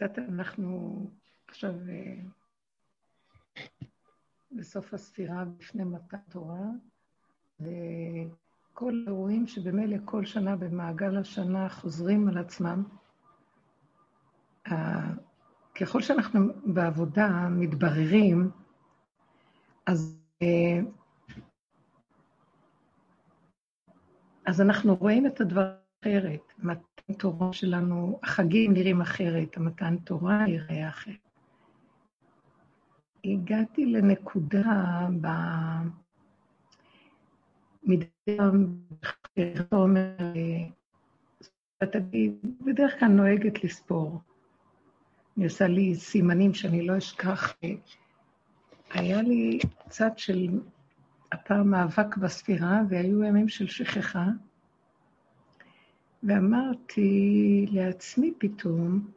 קצת אנחנו עכשיו אה, בסוף הספירה בפני מתן תורה, וכל האירועים שבמילא כל שנה במעגל השנה חוזרים על עצמם. ככל שאנחנו בעבודה מתבררים, אז, אה, אז אנחנו רואים את הדבר אחרת. מתן תורה שלנו, החגים נראים אחרת, המתן תורה יראה אחרת. הגעתי לנקודה ב... מדי פעם, אתה אומר, אני בדרך כלל נוהגת לספור. אני עושה לי סימנים שאני לא אשכח. היה לי צד של הפעם מאבק בספירה, והיו ימים של שכחה, ואמרתי לעצמי פתאום,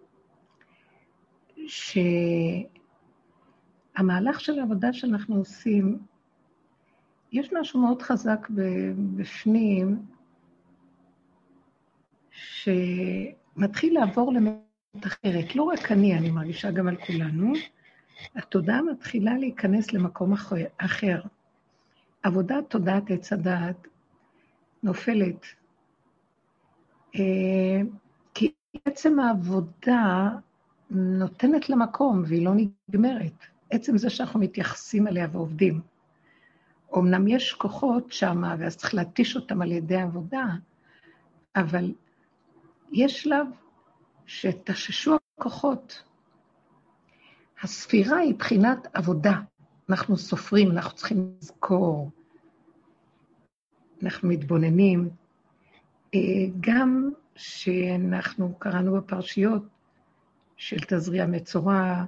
שהמהלך של העבודה שאנחנו עושים, יש משהו מאוד חזק בפנים, שמתחיל לעבור למדת אחרת. לא רק אני, אני מרגישה גם על כולנו. התודעה מתחילה להיכנס למקום אחר. עבודת תודעת עץ הדעת נופלת כי עצם העבודה נותנת לה מקום והיא לא נגמרת. עצם זה שאנחנו מתייחסים אליה ועובדים. אמנם יש כוחות שם, ואז צריך להתיש אותם על ידי עבודה, אבל יש שלב שתששו הכוחות. הספירה היא בחינת עבודה. אנחנו סופרים, אנחנו צריכים לזכור, אנחנו מתבוננים, אה, גם שאנחנו קראנו בפרשיות של תזריע מצורע,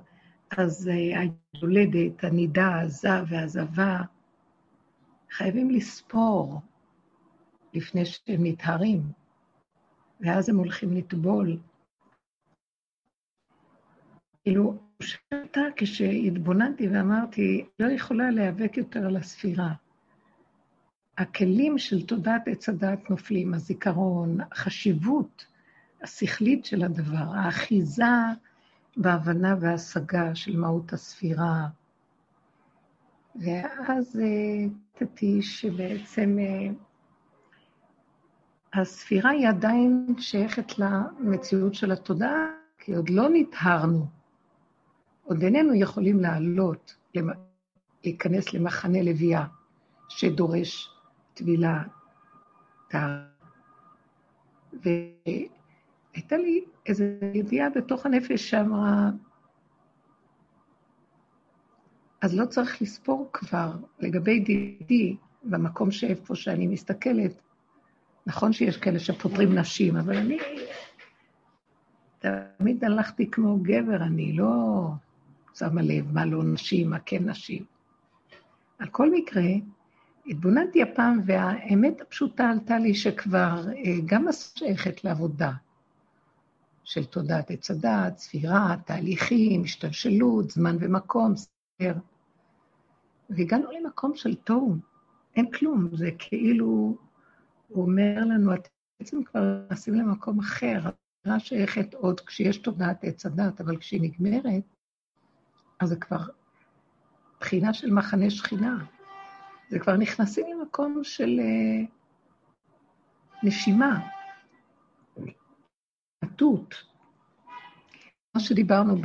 אז אה, היולדת, הנידה, העזה והעזבה, חייבים לספור לפני שהם נטהרים, ואז הם הולכים לטבול. כאילו, שאתה, כשהתבוננתי ואמרתי, לא יכולה להיאבק יותר על הספירה. הכלים של תודעת עץ הדעת נופלים, הזיכרון, החשיבות השכלית של הדבר, האחיזה בהבנה והשגה של מהות הספירה. ואז קטעתי שבעצם אה, הספירה היא עדיין שייכת למציאות של התודעה, כי עוד לא נטהרנו. עוד איננו יכולים לעלות, להיכנס למחנה לוויה שדורש טבילה, טהרה. והייתה לי איזו ידיעה בתוך הנפש שאמרה, אז לא צריך לספור כבר לגבי דידי, במקום שאיפה שאני מסתכלת. נכון שיש כאלה שפוטרים נשים, אבל אני תמיד הלכתי כמו גבר, אני לא שמה לב מה לא נשים, מה כן נשים. על כל מקרה, התבוננתי הפעם, והאמת הפשוטה עלתה לי שכבר אה, גם השייכת לעבודה של תודעת עץ הדעת, ספירה, תהליכים, השתלשלות, זמן ומקום, סדר. והגענו למקום של תוהו, אין כלום, זה כאילו, הוא אומר לנו, אתם בעצם כבר נכנסים למקום אחר, הספירה שייכת עוד כשיש תודעת עץ הדעת, אבל כשהיא נגמרת, אז זה כבר בחינה של מחנה שכינה. זה כבר נכנסים למקום של uh, נשימה, התות. מה שדיברנו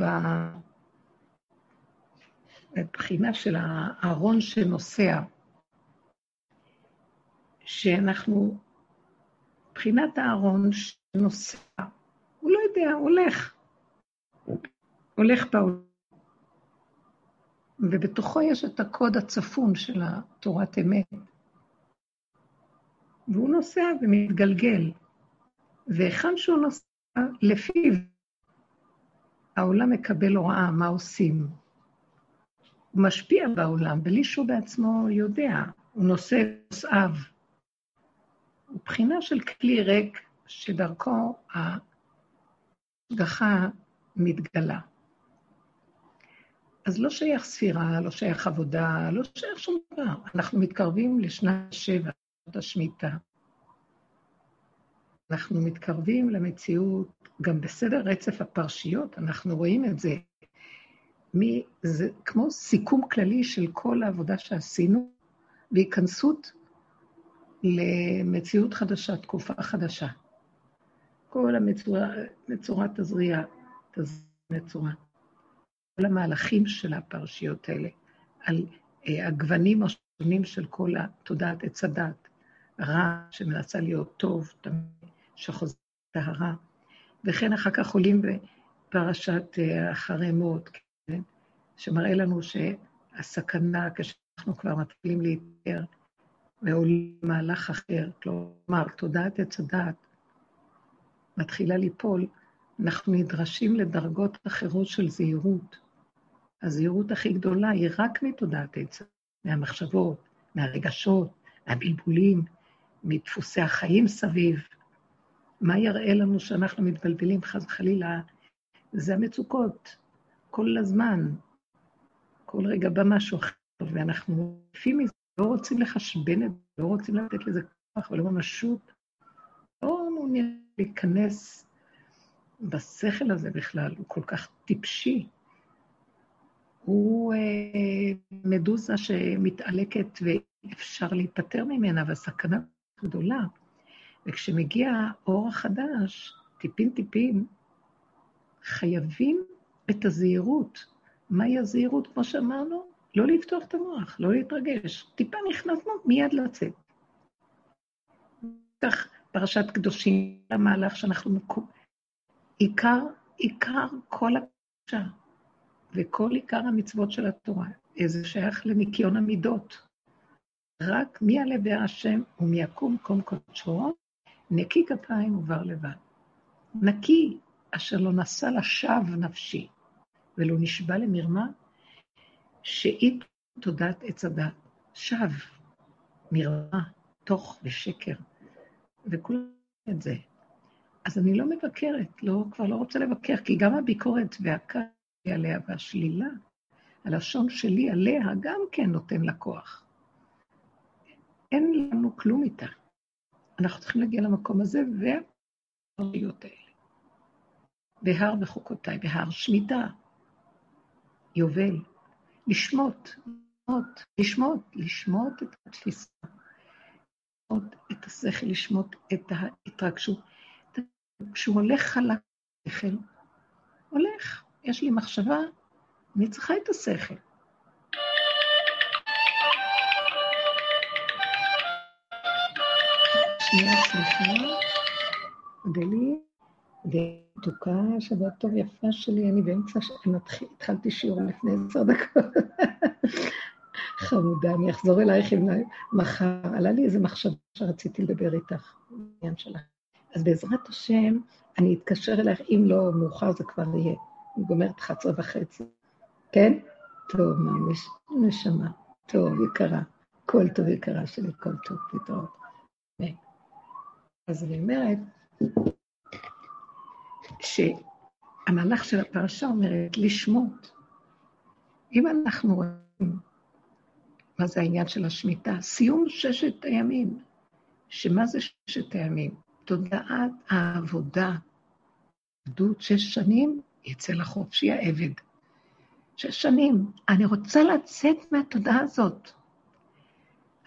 בבחינה של הארון שנוסע, שאנחנו, בחינת הארון שנוסע, הוא לא יודע, הוא הולך. הולך בעולם. ובתוכו יש את הקוד הצפון של התורת אמת. והוא נוסע ומתגלגל, והיכן שהוא נוסע, לפיו העולם מקבל הוראה מה עושים. הוא משפיע בעולם בלי שהוא בעצמו יודע, הוא נושא נושאיו. הוא בחינה של כלי ריק שדרכו ההשגחה מתגלה. אז לא שייך ספירה, לא שייך עבודה, לא שייך שום דבר. אנחנו מתקרבים לשנת שבע, שנת השמיטה. אנחנו מתקרבים למציאות, גם בסדר רצף הפרשיות, אנחנו רואים את זה. מי, זה כמו סיכום כללי של כל העבודה שעשינו, והיכנסות למציאות חדשה, תקופה חדשה. כל המצורה, מצורת הזריעה, מצורה. כל המהלכים של הפרשיות האלה, על אה, הגוונים השונים של כל התודעת עץ הדת, רע שמנסה להיות טוב, תמיד שחוזר טהרה, וכן אחר כך עולים בפרשת אה, אחרי מות, כן? שמראה לנו שהסכנה, כשאנחנו כבר מתחילים להתאר, ועולים מהלך אחר, כלומר, תודעת עץ הדעת מתחילה ליפול, אנחנו נדרשים לדרגות אחרות של זהירות. הזהירות הכי גדולה היא רק מתודעת עץ, מהמחשבות, מהרגשות, מהבלבולים, מדפוסי החיים סביב. מה יראה לנו שאנחנו מתבלבלים, חס וחלילה? זה המצוקות, כל הזמן. כל רגע בא משהו אחר, ואנחנו לפי מזה לא רוצים לחשבן את זה, לא רוצים לתת לזה כוח ולא ממשות. לא מעוניין להיכנס בשכל הזה בכלל, הוא כל כך טיפשי. הוא אה, מדוזה שמתעלקת ואפשר להיפטר ממנה, והסכנה גדולה. וכשמגיע האור החדש, טיפין-טיפין, חייבים את הזהירות. מהי הזהירות, כמו שאמרנו? לא לפתוח את המוח, לא להתרגש. טיפה נכנסנו, מיד לצאת. כך פרשת קדושים, המהלך שאנחנו... עיקר, עיקר כל הפרשה וכל עיקר המצוות של התורה, זה שייך לניקיון המידות. רק מי יעלה בהר השם ומי יקום קום קודשו, נקי כפיים ובר לבד. נקי אשר לא נשא לשווא נפשי, ולא נשבע למרמה, שאי תודעת עץ הדת. שווא, מרמה, תוך ושקר, וכולם את זה. אז אני לא מבקרת, לא, כבר לא רוצה לבקר, כי גם הביקורת והכעס עליה והשלילה, הלשון שלי עליה גם כן נותן לה כוח. אין לנו כלום איתה. אנחנו צריכים להגיע למקום הזה והפרשיות האלה. בהר בחוקותיי, בהר שמיטה, יובל, לשמוט, לשמוט, לשמוט, לשמוט את התפיסה, לשמוט את השכל, לשמוט את ההתרגשות. כשהוא הולך חלק בשכל, הולך, יש לי מחשבה, אני צריכה את השכל. שנייה, סליחה, אודלי, מתוקה, שבת טוב יפה שלי, אני באמצע, התחלתי שיעור לפני עשר דקות. חמודה, אני אחזור אלייך עם מחר. עלה לי איזו מחשבה שרציתי לדבר איתך, בעניין שלך. אז בעזרת השם, אני אתקשר אלייך, אם לא מאוחר זה כבר יהיה. אני גומרת 11 וחצי. כן? טוב, מה, נשמה. טוב, יקרה. כל טוב יקרה שלי, כל טוב, להתראות. אז אני אומרת, שהמהלך של הפרשה אומרת לשמוט. אם אנחנו רואים מה זה העניין של השמיטה, סיום ששת הימים, שמה זה ששת הימים? תודעת העבודה, עבדות שש שנים, יצא לחופשי העבד. שש שנים. אני רוצה לצאת מהתודעה הזאת.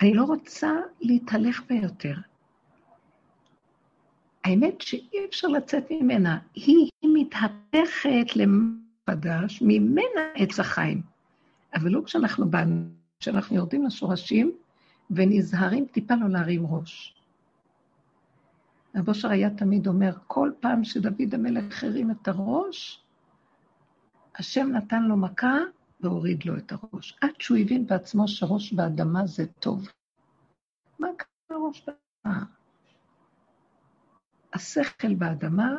אני לא רוצה להתהלך בה יותר. האמת שאי אפשר לצאת ממנה. היא, היא מתהפכת למחדש, ממנה עץ החיים. אבל לא כשאנחנו באנו, כשאנחנו יורדים לשורשים ונזהרים טיפה לא להרים ראש. רב אושר היה תמיד אומר, כל פעם שדוד המלך הרים את הראש, השם נתן לו מכה והוריד לו את הראש. עד שהוא הבין בעצמו שראש באדמה זה טוב. מה קרה ראש באדמה? השכל באדמה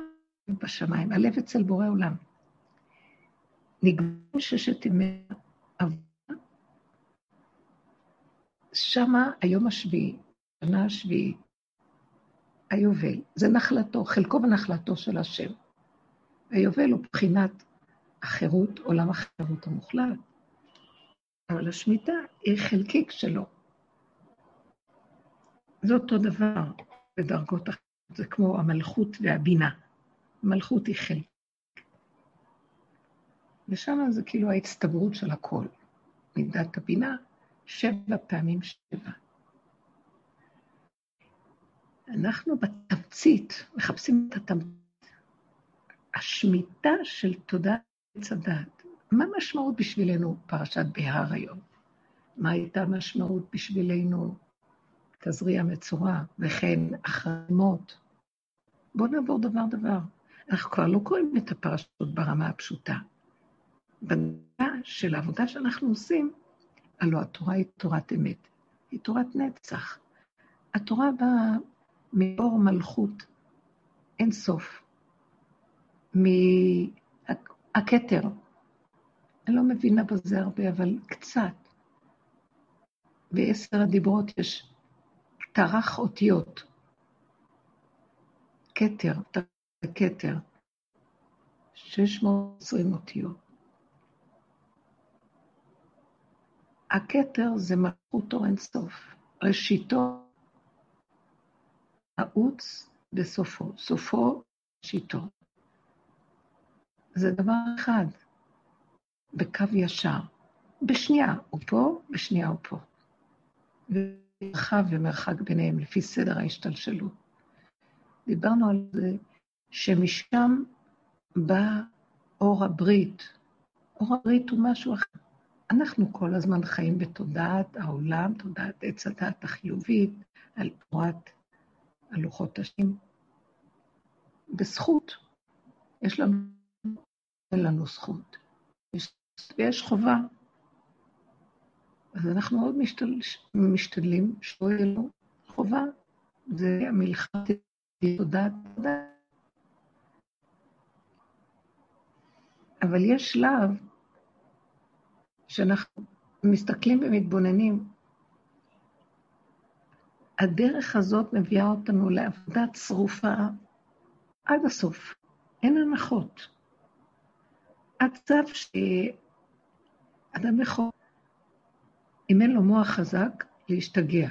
ובשמיים, הלב אצל בורא עולם. נגמרים ששת ימי עבודה, שמה היום השביעי, שנה השביעית, היובל, זה נחלתו, חלקו ונחלתו של השם. היובל הוא בחינת החירות, עולם החירות המוחלט, אבל השמיטה היא חלקיק שלו. זה אותו דבר בדרגות אחרות. זה כמו המלכות והבינה. המלכות היא חלק. ושם זה כאילו ההצטברות של הכל. מידת הבינה, שבע פעמים שבע. אנחנו בתמצית מחפשים את התמצית. השמיטה של תודעת עץ. מה המשמעות בשבילנו פרשת בהר היום? מה הייתה המשמעות בשבילנו תזריע מצורע, וכן החרמות? בואו נעבור דבר-דבר. אנחנו כבר לא קוראים את הפרשות ברמה הפשוטה. בנקודה של העבודה שאנחנו עושים, הלוא התורה היא תורת אמת, היא תורת נצח. התורה באה מאור מלכות אין סוף, מהכתר. אני לא מבינה בזה הרבה, אבל קצת. בעשר הדיברות יש טרח אותיות. כתר, כתר. 620 אותיות. הכתר זה מלכות אור אינסוף. ראשיתו נעוץ בסופו, סופו ראשיתו. זה דבר אחד, בקו ישר. בשנייה הוא פה, בשנייה הוא פה. ומרחב ומרחק ביניהם לפי סדר ההשתלשלות. דיברנו על זה שמשם בא אור הברית. אור הברית הוא משהו אחר. אנחנו כל הזמן חיים בתודעת העולם, תודעת עץ הדת החיובית, על תורת הלוחות השנים. בזכות, יש לנו, אין לנו זכות. יש, ויש חובה. אז אנחנו מאוד משתל, משתדלים שלא יהיה לו חובה. זה המלחמת תודעת תודעת. אבל יש שלב שאנחנו מסתכלים ומתבוננים, הדרך הזאת מביאה אותנו לעבודה צרופה עד הסוף. אין הנחות. עד צו שאדם יכול, אם אין לו מוח חזק, להשתגע.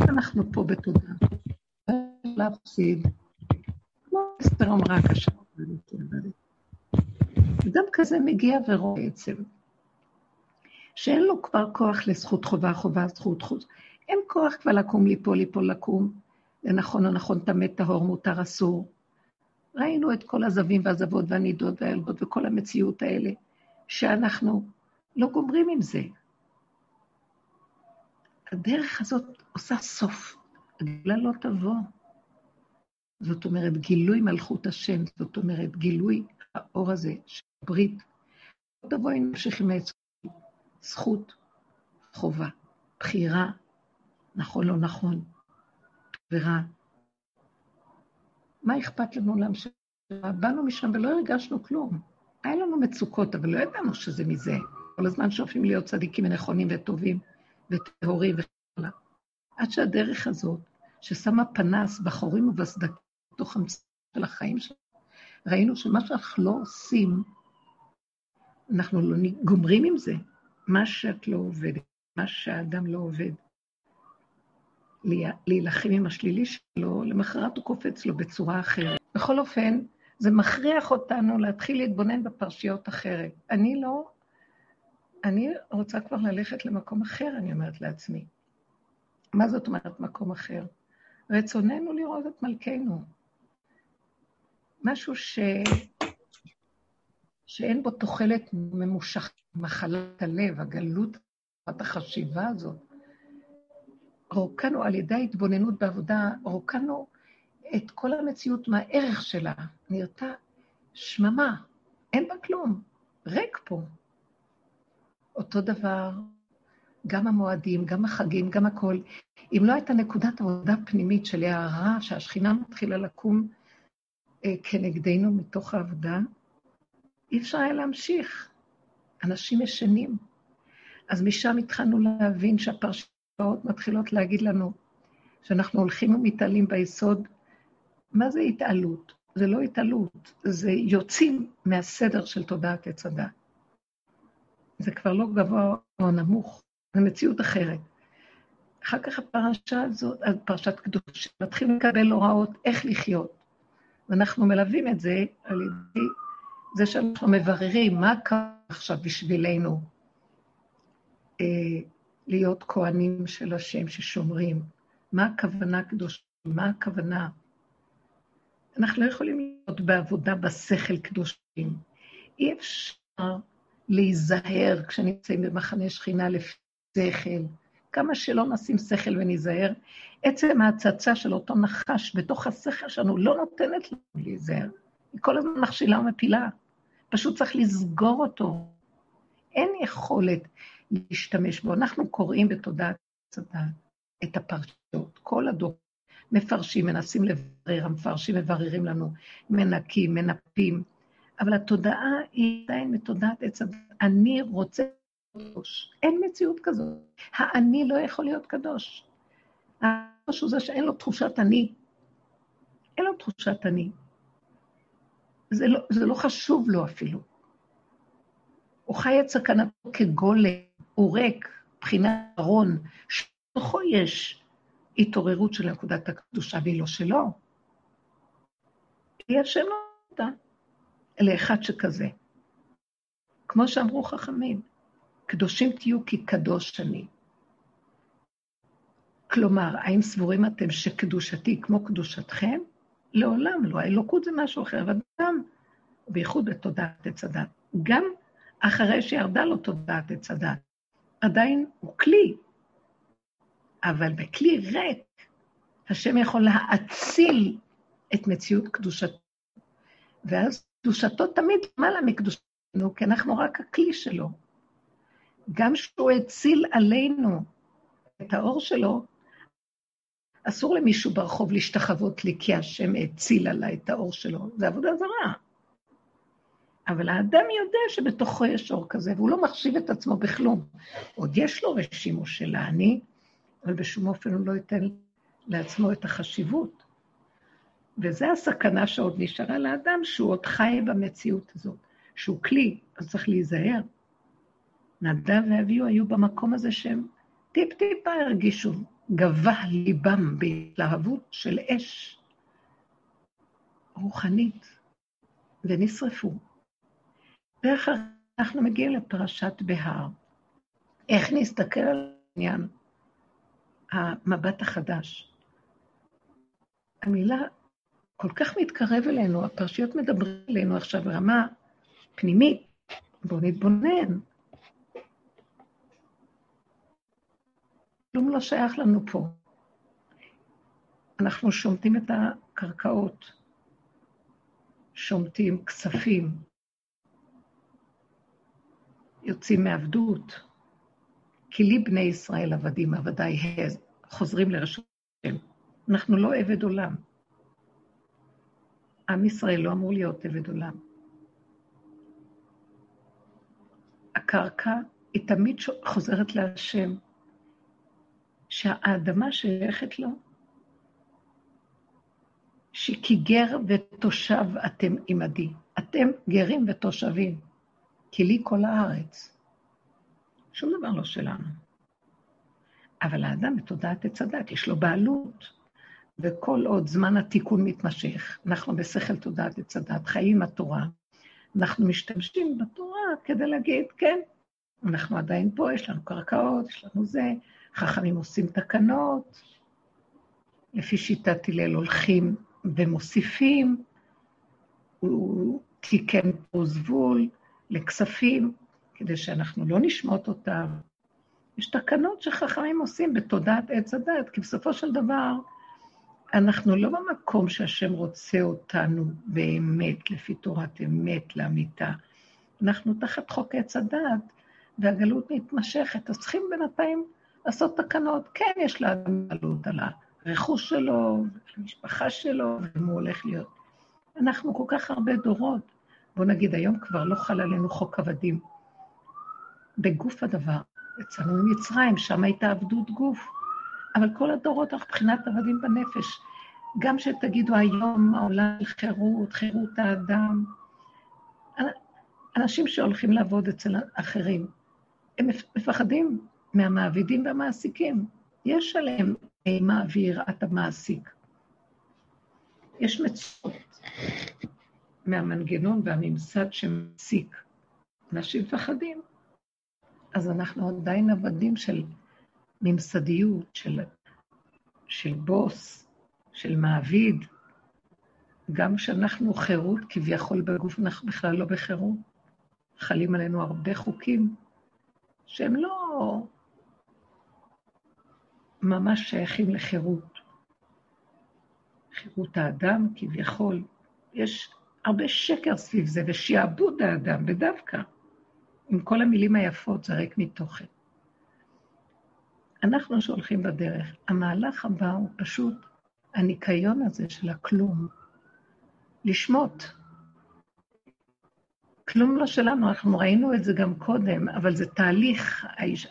אנחנו פה בתודה. להפסיד, כמו אסתר אמרה קשה. אדם כזה מגיע ורואה עצם, שאין לו כבר כוח לזכות חובה, חובה, זכות, חוץ. אין כוח כבר לקום, ליפול, ליפול, לקום. זה נכון, לא נכון, טמא, טהור, מותר, אסור. ראינו את כל הזווים והזוות והנידות והילדות וכל המציאות האלה, שאנחנו לא גומרים עם זה. הדרך הזאת עושה סוף. הגאולה לא תבוא. זאת אומרת, גילוי מלכות השם, זאת אומרת, גילוי האור הזה של ברית. לא תבואי נמשיך עם העץ. זכות, חובה, בחירה, נכון, לא נכון, ורע. מה אכפת לנו להמשיך? באנו משם ולא הרגשנו כלום. היה לנו מצוקות, אבל לא ידענו שזה מזה. כל הזמן שואפים להיות צדיקים ונכונים וטובים וטהורים וכן עד שהדרך הזאת, ששמה פנס בחורים ובסדקים בתוך המצב של החיים שלנו, ראינו שמה שאנחנו לא עושים, אנחנו לא גומרים עם זה. מה שאת לא עובדת, מה שהאדם לא עובד, להילחם עם השלילי שלו, למחרת הוא קופץ לו בצורה אחרת. בכל אופן, זה מכריח אותנו להתחיל להתבונן בפרשיות אחרת. אני לא, אני רוצה כבר ללכת למקום אחר, אני אומרת לעצמי. מה זאת אומרת מקום אחר? רצוננו לראות את מלכנו. משהו ש... שאין בו תוחלת ממושכת, מחלת הלב, הגלות, החשיבה הזאת. רוקנו על ידי ההתבוננות בעבודה, רוקנו את כל המציאות מהערך שלה. נראתה שממה, אין בה כלום, ריק פה. אותו דבר, גם המועדים, גם החגים, גם הכול. אם לא הייתה נקודת עבודה פנימית של הערה, שהשכינה מתחילה לקום אה, כנגדנו מתוך העבודה, אי אפשר היה להמשיך. אנשים ישנים. אז משם התחלנו להבין שהפרשיות מתחילות להגיד לנו שאנחנו הולכים ומתעלים ביסוד. מה זה התעלות? זה לא התעלות, זה יוצאים מהסדר של תודעת עץ הדת. זה כבר לא גבוה או נמוך, זה מציאות אחרת. אחר כך הפרשה הזאת, פרשת קדוש, מתחילים לקבל הוראות איך לחיות. ואנחנו מלווים את זה על ידי זה שאנחנו מבררים מה קרה עכשיו בשבילנו אה, להיות כהנים של השם ששומרים. מה הכוונה קדושים? מה הכוונה? אנחנו לא יכולים להיות בעבודה בשכל קדושים. אי אפשר להיזהר כשנמצאים במחנה שכינה לפי שכל. כמה שלא נשים שכל וניזהר, עצם ההצצה של אותו נחש בתוך השכל שלנו לא נותנת לנו להיזהר. היא כל הזמן מכשילה ומפילה. פשוט צריך לסגור אותו. אין יכולת להשתמש בו. אנחנו קוראים בתודעת הצדה את הפרשיות, כל הדור. מפרשים, מנסים לברר, המפרשים מבררים לנו, מנקים, מנפים, אבל התודעה היא עדיין מתודעת עץ הדת. אני רוצה קדוש. אין מציאות כזאת. האני לא יכול להיות קדוש. הקדוש הוא זה שאין לו תחושת אני. אין לו תחושת אני. זה לא, זה לא חשוב לו אפילו. הוא חי את סכנתו כגולם, הוא ריק, מבחינת ארון, שבתוכו יש התעוררות של נקודת הקדושה והיא לא שלו. היא השם לא אותה, לאחד שכזה. כמו שאמרו חכמים, קדושים תהיו כי קדוש אני. כלומר, האם סבורים אתם שקדושתי כמו קדושתכם? לעולם לא. האלוקות זה משהו אחר, ואדם, בייחוד בתודעת עץ הדת, גם אחרי שירדה לו תודעת עץ הדת, עדיין הוא כלי, אבל בכלי ריק, השם יכול להאציל את מציאות קדושתו. ואז קדושתו תמיד למעלה מקדושתנו, כי אנחנו רק הכלי שלו. גם שהוא הציל עלינו את האור שלו, אסור למישהו ברחוב להשתחוות לי, כי השם הציל עליי את האור שלו. זה עבודה זרה. אבל האדם יודע שבתוכו יש אור כזה, והוא לא מחשיב את עצמו בכלום. עוד יש לו רשימו של האני, אבל בשום אופן הוא לא ייתן לעצמו את החשיבות. וזו הסכנה שעוד נשארה לאדם, שהוא עוד חי במציאות הזאת, שהוא כלי, אז צריך להיזהר. נדב ואביהו היו במקום הזה שהם טיפ-טיפה הרגישו, גבה ליבם בהתלהבות של אש רוחנית, ונשרפו. ואחר אנחנו מגיעים לפרשת בהר. איך נסתכל על העניין? המבט החדש. המילה כל כך מתקרב אלינו, הפרשיות מדברים אלינו עכשיו ברמה פנימית. בואו נתבונן. כלום לא שייך לנו פה. אנחנו שומטים את הקרקעות, שומטים כספים, יוצאים מעבדות, כי לי בני ישראל עבדים, עבדי הז, חוזרים לרשות השם. אנחנו לא עבד עולם. עם ישראל לא אמור להיות עבד עולם. הקרקע היא תמיד חוזרת להשם, שהאדמה שייכת לו, שכי גר ותושב אתם עמדי. אתם גרים ותושבים, כי לי כל הארץ. שום דבר לא שלנו. אבל האדם בתודעת עץ הדת, יש לו בעלות, וכל עוד זמן התיקון מתמשך, אנחנו בשכל תודעת עץ הדת, חיים התורה, אנחנו משתמשים בתורה כדי להגיד, כן, אנחנו עדיין פה, יש לנו קרקעות, יש לנו זה, חכמים עושים תקנות, לפי שיטת הלל הולכים ומוסיפים, הוא תיקן פה זבול לכספים, כדי שאנחנו לא נשמוט אותם. יש תקנות שחכמים עושים בתודעת עץ הדת, כי בסופו של דבר, אנחנו לא במקום שהשם רוצה אותנו באמת, לפי תורת אמת, לאמיתה. אנחנו תחת חוק עץ הדת, והגלות מתמשכת, אז צריכים בינתיים לעשות תקנות. כן, יש לאדם עלות על הרכוש שלו, על המשפחה שלו, ומה הוא הולך להיות. אנחנו כל כך הרבה דורות. בואו נגיד, היום כבר לא חל עלינו חוק עבדים. בגוף הדבר, יצאנו ממצרים, שם הייתה עבדות גוף. אבל כל הדורות אנחנו מבחינת עבדים בנפש. גם שתגידו היום העולם של חירות, חירות האדם. אנשים שהולכים לעבוד אצל אחרים, הם מפחדים מהמעבידים והמעסיקים. יש עליהם אימה ויראת המעסיק. יש מצוות מהמנגנון והממסד שמעסיק. אנשים מפחדים. אז אנחנו עדיין עבדים של ממסדיות, של, של בוס, של מעביד. גם כשאנחנו חירות, כביכול בגוף, אנחנו בכלל לא בחירות. חלים עלינו הרבה חוקים שהם לא ממש שייכים לחירות. חירות האדם, כביכול, יש הרבה שקר סביב זה, ושעבוד האדם, ודווקא, עם כל המילים היפות, זה ריק מתוכן. אנחנו שהולכים בדרך, המהלך הבא הוא פשוט הניקיון הזה של הכלום, לשמוט. כלום לא שלנו, אנחנו ראינו את זה גם קודם, אבל זה תהליך,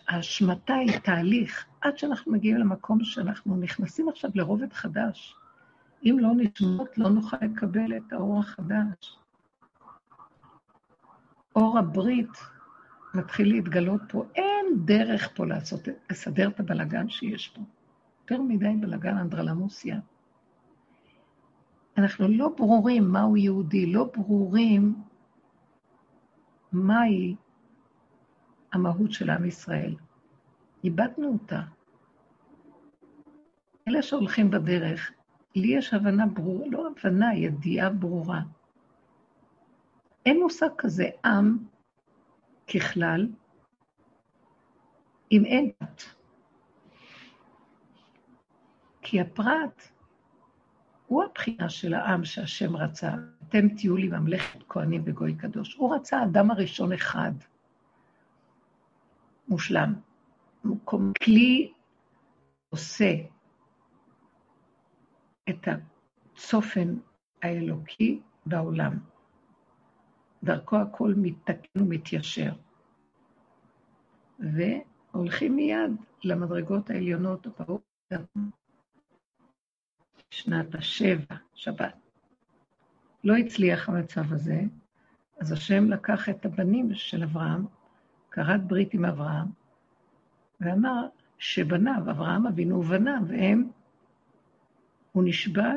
ההשמטה היא תהליך, עד שאנחנו מגיעים למקום שאנחנו נכנסים עכשיו לרובד חדש. אם לא נשמות, לא נוכל לקבל את האור החדש. אור הברית מתחיל להתגלות פה. אין דרך פה לעשות, לסדר את הבלגן שיש פה. יותר מדי בלגן אנדרלמוסיה. אנחנו לא ברורים מהו יהודי, לא ברורים מהי המהות של עם ישראל. איבדנו אותה. אלה שהולכים בדרך, לי יש הבנה ברורה, לא הבנה, ידיעה ברורה. אין מושג כזה עם ככלל, אם אין דת. כי הפרט הוא הבחינה של העם שהשם רצה. אתם תהיו לי ממלכת כהנים וגוי קדוש. הוא רצה אדם הראשון אחד, מושלם. כלי עושה את הצופן האלוקי בעולם. דרכו הכל מתקן ומתיישר. והולכים מיד למדרגות העליונות, ברוך שנת השבע, שבת. לא הצליח המצב הזה, אז השם לקח את הבנים של אברהם, כרת ברית עם אברהם, ואמר שבניו, אברהם אבינו ובניו, והם, הוא נשבע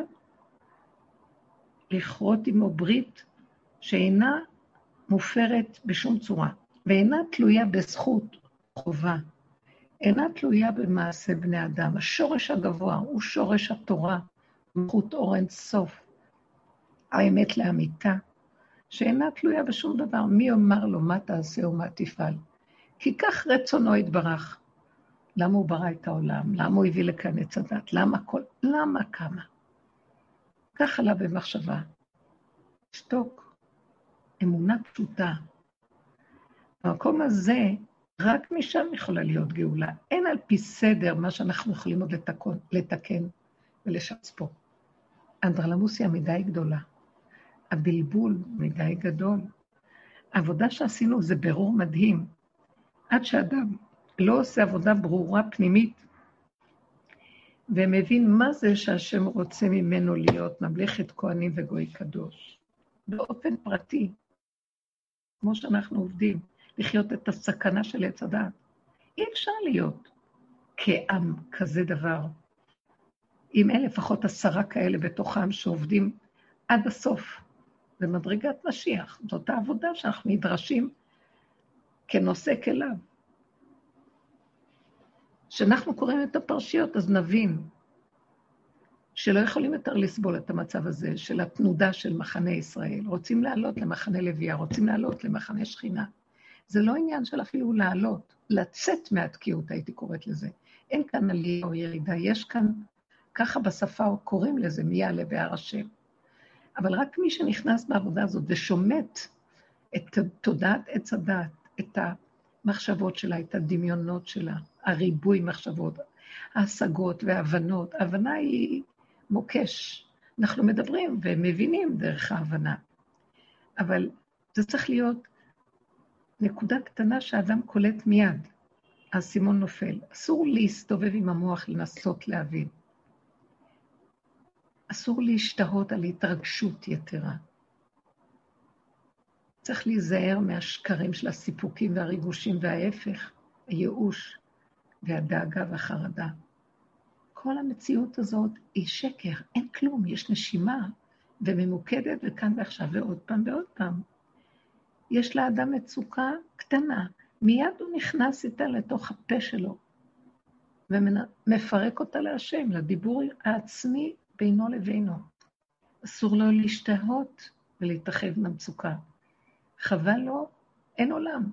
לכרות עמו ברית שאינה מופרת בשום צורה, ואינה תלויה בזכות חובה, אינה תלויה במעשה בני אדם. השורש הגבוה הוא שורש התורה, מלכות אור אין סוף, האמת לאמיתה, שאינה תלויה בשום דבר. מי יאמר לו מה תעשה ומה תפעל? כי כך רצונו יתברך. למה הוא ברא את העולם? למה הוא הביא לכאן עץ הדת? למה כל... למה כמה? כך עלה במחשבה. שתוק. אמונה פשוטה. במקום הזה, רק משם יכולה להיות גאולה. אין על פי סדר מה שאנחנו יכולים עוד לתקון, לתקן ולשץ פה. האנדרלמוסיה מדי גדולה. הבלבול מדי גדול. העבודה שעשינו זה ברור מדהים. עד שאדם לא עושה עבודה ברורה פנימית, ומבין מה זה שהשם רוצה ממנו להיות ממלכת כהנים וגוי קדוש. באופן פרטי, כמו שאנחנו עובדים, לחיות את הסכנה של עץ הדת. אי אפשר להיות כעם כזה דבר. אם אין לפחות עשרה כאלה בתוכם שעובדים עד הסוף במדרגת משיח. זאת העבודה שאנחנו נדרשים כנושא כליו. כשאנחנו קוראים את הפרשיות, אז נבין שלא יכולים יותר לסבול את המצב הזה של התנודה של מחנה ישראל. רוצים לעלות למחנה לוויה, רוצים לעלות למחנה שכינה. זה לא עניין של אפילו לעלות, לצאת מהתקיעות, הייתי קוראת לזה. אין כאן עלייה או ירידה, יש כאן, ככה בשפה קוראים לזה, מי יעלה בהר השם. אבל רק מי שנכנס בעבודה הזאת ושומט את תודעת עץ הדת, את המחשבות שלה, את הדמיונות שלה, הריבוי מחשבות, ההשגות וההבנות. ההבנה היא מוקש. אנחנו מדברים ומבינים דרך ההבנה. אבל זה צריך להיות נקודה קטנה שהאדם קולט מיד. האסימון נופל. אסור להסתובב עם המוח לנסות להבין. אסור להשתהות על התרגשות יתרה. צריך להיזהר מהשקרים של הסיפוקים והריגושים וההפך, הייאוש והדאגה והחרדה. כל המציאות הזאת היא שקר, אין כלום, יש נשימה וממוקדת וכאן ועכשיו ועוד פעם ועוד פעם. יש לאדם מצוקה קטנה, מיד הוא נכנס איתה לתוך הפה שלו ומפרק אותה להשם, לדיבור העצמי בינו לבינו. אסור לו להשתהות ולהתאחד מהמצוקה. חבל לו, אין עולם.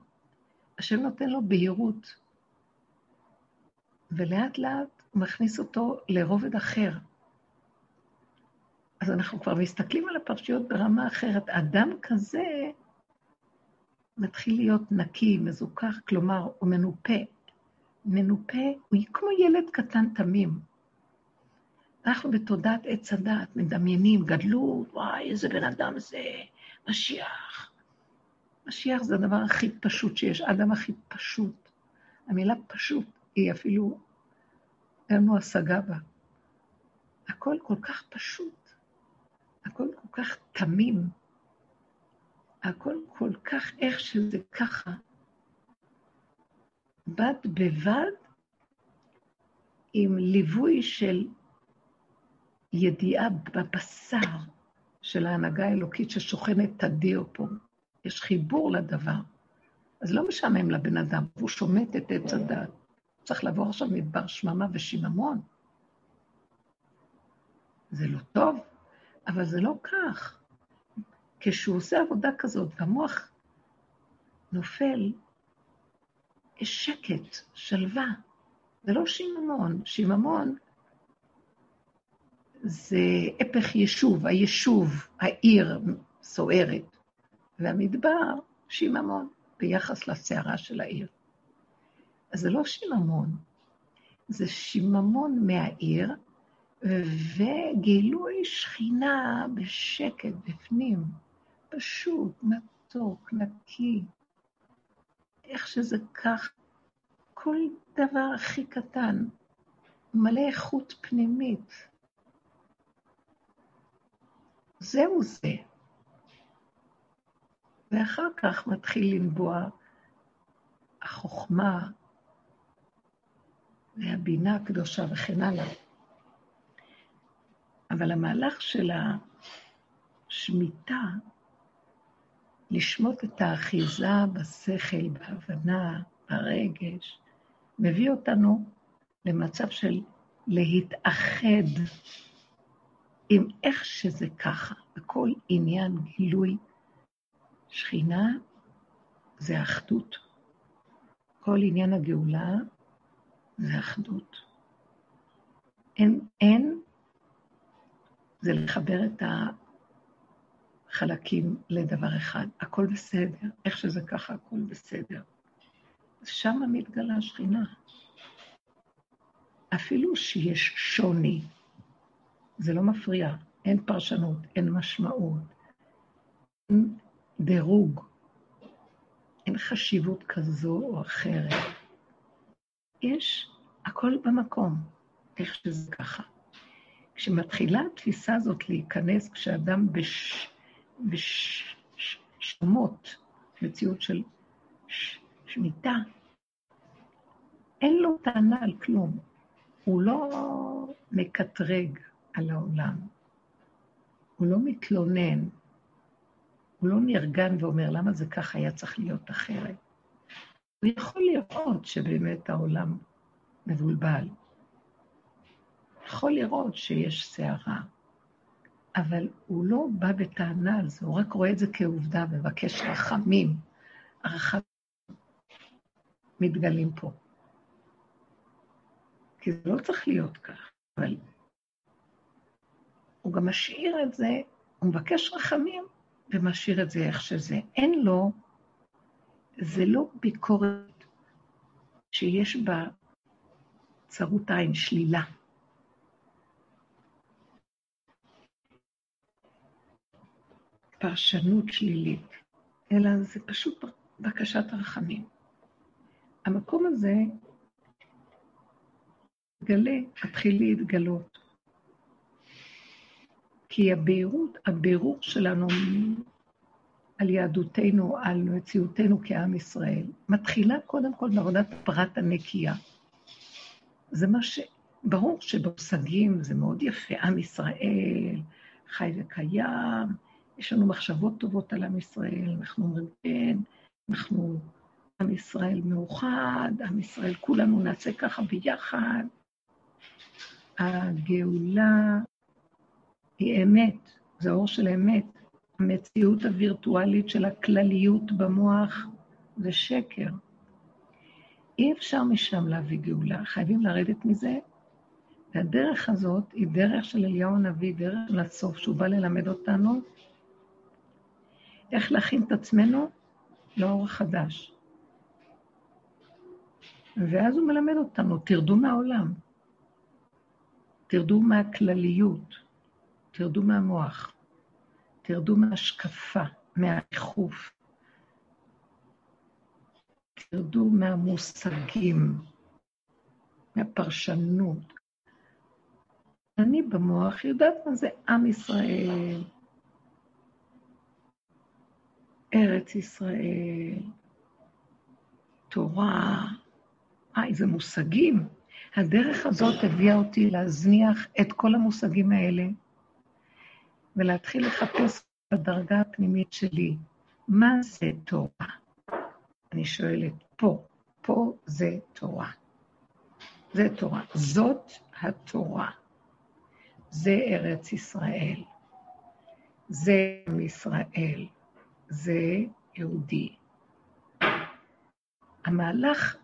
השם נותן לו בהירות, ולאט לאט הוא מכניס אותו לרובד אחר. אז אנחנו כבר מסתכלים על הפרשיות ברמה אחרת. אדם כזה מתחיל להיות נקי, מזוכח, כלומר, הוא מנופה. מנופה, הוא כמו ילד קטן תמים. אנחנו בתודעת עץ הדת מדמיינים גדלות, וואי, איזה בן אדם זה, משיח. משיח זה הדבר הכי פשוט שיש, האדם הכי פשוט. המילה פשוט היא אפילו, אין לנו השגה בה. הכל כל כך פשוט, הכל כל כך תמים, הכל כל כך איך שזה ככה. בד בבד עם ליווי של ידיעה בבשר של ההנהגה האלוקית ששוכנת תדיר פה. יש חיבור לדבר. אז לא משעמם לבן אדם, הוא שומט את עץ הדת. צריך לעבור עכשיו מדבר שממה ושיממון. זה לא טוב, אבל זה לא כך. כשהוא עושה עבודה כזאת והמוח נופל, יש שקט, שלווה. זה לא שיממון. שיממון זה הפך יישוב, היישוב, העיר סוערת, והמדבר, שיממון, ביחס לסערה של העיר. אז זה לא שיממון, זה שיממון מהעיר, וגילוי שכינה בשקט בפנים, פשוט, מתוק, נקי, איך שזה כך, כל דבר הכי קטן, מלא איכות פנימית. זהו זה. ואחר כך מתחיל לנבוע החוכמה והבינה הקדושה וכן הלאה. אבל המהלך של השמיטה, לשמוט את האחיזה בשכל, בהבנה, ברגש, מביא אותנו למצב של להתאחד עם איך שזה ככה, בכל עניין גילוי שכינה זה אחדות. כל עניין הגאולה זה אחדות. אין, אין, זה לחבר את החלקים לדבר אחד. הכל בסדר, איך שזה ככה, הכל בסדר. שם מתגלה השכינה. אפילו שיש שוני, זה לא מפריע, אין פרשנות, אין משמעות, אין דירוג, אין חשיבות כזו או אחרת. יש הכל במקום, איך שזה ככה. כשמתחילה התפיסה הזאת להיכנס, כשאדם בש... בשמות, מציאות של ש... שמיטה, אין לו טענה על כלום. הוא לא מקטרג על העולם. הוא לא מתלונן. הוא לא נרגן ואומר, למה זה ככה היה צריך להיות אחרת? הוא יכול לראות שבאמת העולם מבולבל. יכול לראות שיש סערה, אבל הוא לא בא בטענה על זה, הוא רק רואה את זה כעובדה ומבקש רחמים. הרחמים מתגלים פה. כי זה לא צריך להיות כך, אבל הוא גם משאיר את זה, הוא מבקש רחמים ומשאיר את זה איך שזה. אין לו, זה לא ביקורת שיש בה צרות עין, שלילה. פרשנות שלילית, אלא זה פשוט בקשת הרחמים. המקום הזה גלה, מתחיל להתגלות. כי הבהירות, הבירור שלנו על יהדותנו, על מציאותנו כעם ישראל, מתחילה קודם כל מעבודת הפרט הנקייה. זה מה ש... ברור שבמושגים זה מאוד יפה, עם ישראל חי וקיים, יש לנו מחשבות טובות על עם ישראל, אנחנו אומרים, כן, אנחנו עם ישראל מאוחד, עם ישראל, כולנו נעשה ככה ביחד. הגאולה היא אמת, זה אור של אמת. המציאות הווירטואלית של הכלליות במוח זה שקר. אי אפשר משם להביא גאולה, חייבים לרדת מזה, והדרך הזאת היא דרך של אליהו הנביא, דרך של הסוף, שהוא בא ללמד אותנו איך להכין את עצמנו לאור החדש. ואז הוא מלמד אותנו, תרדו מהעולם, תרדו מהכלליות, תרדו מהמוח, תרדו מהשקפה, מהריחוף, תרדו מהמושגים, מהפרשנות. אני במוח יודעת מה זה עם ישראל, ארץ ישראל, תורה, אה, איזה מושגים. הדרך הזאת הביאה אותי להזניח את כל המושגים האלה ולהתחיל לחפש בדרגה הפנימית שלי, מה זה תורה? אני שואלת, פה, פה זה תורה. זה תורה. זאת התורה. זה ארץ ישראל. זה עם ישראל. זה יהודי. המהלך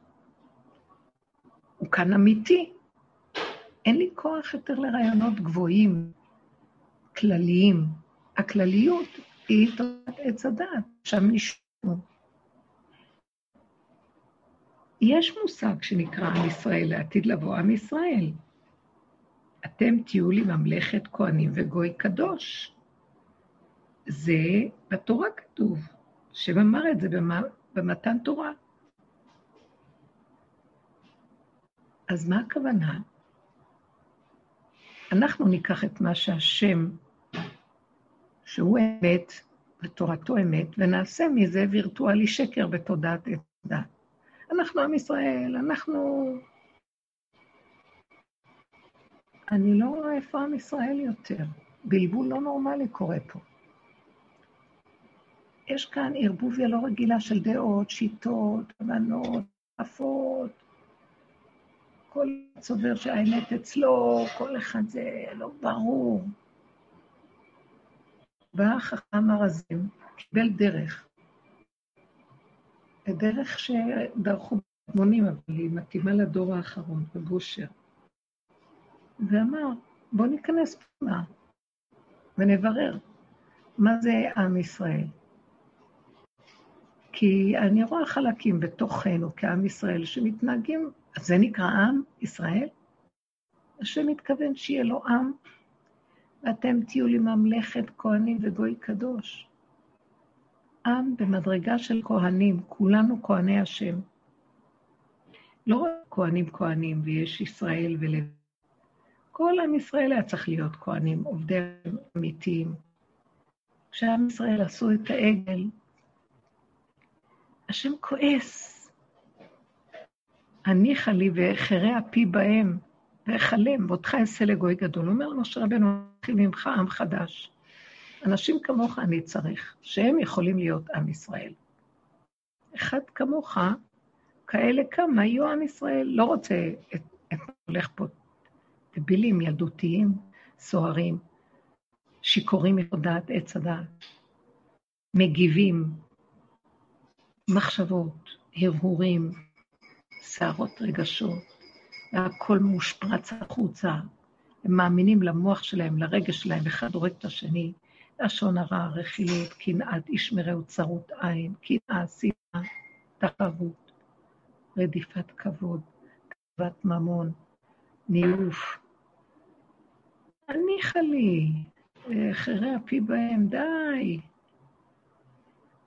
הוא כאן אמיתי. אין לי כוח יותר לרעיונות גבוהים, כלליים. הכלליות היא תורת עץ הדת, שם נשמעו. יש מושג שנקרא עם ישראל לעתיד לבוא, עם ישראל. אתם תהיו לי ממלכת כהנים וגוי קדוש. זה בתורה כתוב, השם אמר את זה במתן תורה. אז מה הכוונה? אנחנו ניקח את מה שהשם, שהוא אמת, ותורתו אמת, ונעשה מזה וירטואלי שקר בתודעת עת דת. אנחנו עם ישראל, אנחנו... אני לא רואה איפה עם ישראל יותר. בלבול לא נורמלי קורה פה. יש כאן ערבוביה לא רגילה של דעות, שיטות, הבנות, עפות. כל צובר שהאמת אצלו, כל אחד זה לא ברור. בא החכם הרזים, קיבל דרך. דרך שדרכו מונים, אבל היא מתאימה לדור האחרון, בבושר. ואמר, בואו ניכנס פנימה ונברר מה זה עם ישראל. כי אני רואה חלקים בתוכנו כעם ישראל שמתנהגים, אז זה נקרא עם ישראל? השם מתכוון שיהיה לו עם, ואתם תהיו לי ממלכת כהנים וגוי קדוש. עם במדרגה של כהנים, כולנו כהני השם. לא רק כהנים כהנים, ויש ישראל ולב. כל עם ישראל היה צריך להיות כהנים, עובדי אמיתיים. כשעם ישראל עשו את העגל, השם כועס. הניחה לי ואחרה אפי בהם, ואכלם, ואותך אעשה לגוי גדול. אומר משה רבנו, מתחיל ממך עם חדש. אנשים כמוך אני צריך, שהם יכולים להיות עם ישראל. אחד כמוך, כאלה כמה יהיו עם ישראל. לא רוצה את, את הולך פה דבילים ילדותיים, סוערים, שיכורים מתודעת עץ הדעת, מגיבים, מחשבות, הרהורים, שערות רגשות, והכל מושפרץ החוצה. הם מאמינים למוח שלהם, לרגש שלהם, אחד הורג את השני. לשון הרע, רכילות, קנאת, איש מרעהו צרות עין, קנאה, שנאה, תחרות, רדיפת כבוד, כתבת ממון, ניאוף. הניחה לי, חרי אפי בהם, די.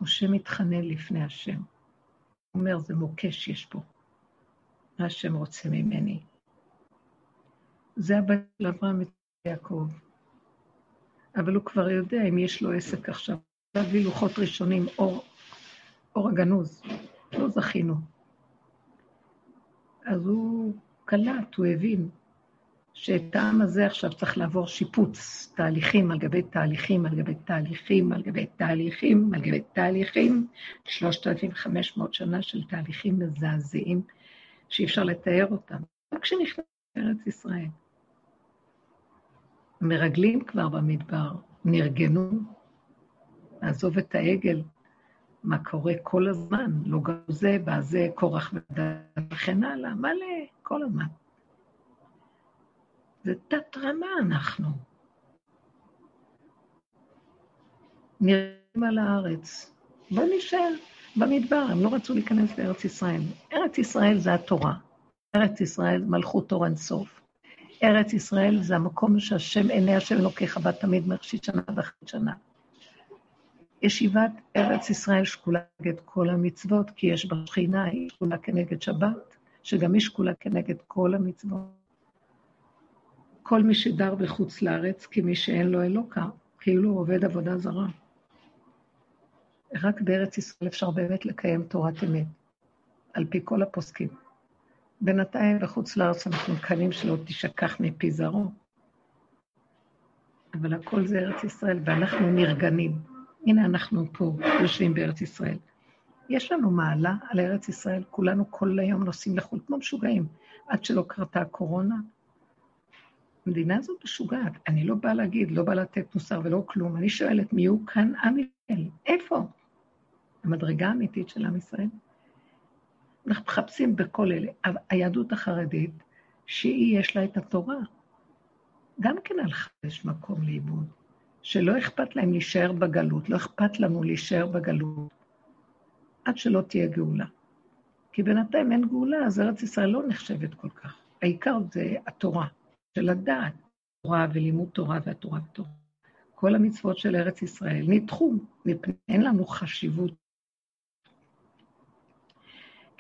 משה מתחנן לפני השם. הוא אומר, זה מוקש יש פה. מה השם רוצה ממני. זה הבן של אברהם ויעקב. אבל הוא כבר יודע אם יש לו עסק עכשיו. להביא לוחות ראשונים, אור, אור הגנוז. לא זכינו. אז הוא קלט, הוא הבין שאת העם הזה עכשיו צריך לעבור שיפוץ, תהליכים על גבי תהליכים, על גבי תהליכים, על גבי תהליכים, על גבי תהליכים, 3,500 שנה של תהליכים מזעזעים שאי אפשר לתאר אותם. רק כשנכנס לארץ ישראל. מרגלים כבר במדבר, נרגנו, לעזוב את העגל, מה קורה כל הזמן, לא גם זה, בזה קורח וכן הלאה, מלא, כל הזמן. זה תת-רמה אנחנו. נראים על הארץ. בואו נשאר במדבר, הם לא רצו להיכנס לארץ ישראל. ארץ ישראל זה התורה. ארץ ישראל, מלכות תור אין סוף. ארץ ישראל זה המקום שהשם, עיני השם אלוקיך בה תמיד מראשית שנה ואחרית שנה. ישיבת ארץ ישראל שקולה כנגד כל המצוות, כי יש בה שכינה, היא שקולה כנגד שבת, שגם היא שקולה כנגד כל המצוות. כל מי שדר בחוץ לארץ, כי מי שאין לו אלוקה, כאילו הוא עובד עבודה זרה. רק בארץ ישראל אפשר באמת לקיים תורת אמת, על פי כל הפוסקים. בינתיים בחוץ לארץ אנחנו מקנים שלא תשכח מפי זרו. אבל הכל זה ארץ ישראל, ואנחנו נרגנים. הנה אנחנו פה, יושבים בארץ ישראל. יש לנו מעלה על ארץ ישראל, כולנו כל היום נוסעים לחו"ל כמו משוגעים, עד שלא קרתה הקורונה. המדינה הזאת משוגעת. אני לא באה להגיד, לא באה לתת מוסר ולא כלום. אני שואלת, מי הוא כאן עם ישראל? איפה? המדרגה האמיתית של עם ישראל? אנחנו מחפשים בכל אלה. היהדות החרדית, שהיא, יש לה את התורה, גם כן הלכה, יש מקום לאיבוד. שלא אכפת להם להישאר בגלות, לא אכפת לנו להישאר בגלות, עד שלא תהיה גאולה. כי בינתיים אין גאולה, אז ארץ ישראל לא נחשבת כל כך. העיקר זה התורה, של הדעת, תורה ולימוד תורה והתורה ותורה. כל המצוות של ארץ ישראל נדחו, אין לנו חשיבות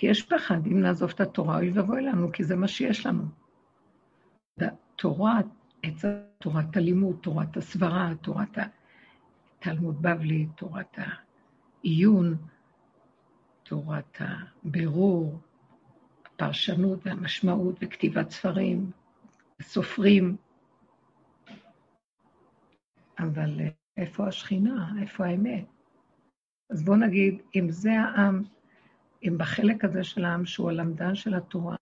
כי יש פחד, אם נעזוב את התורה, אוי ואבוי לנו, כי זה מה שיש לנו. תורה, עצה, תורת הלימוד, תורת הסברה, תורת התלמוד בבלי, תורת העיון, תורת הבירור, הפרשנות והמשמעות וכתיבת ספרים, סופרים. אבל איפה השכינה? איפה האמת? אז בואו נגיד, אם זה העם אם בחלק הזה של העם, שהוא הלמדן של התורה,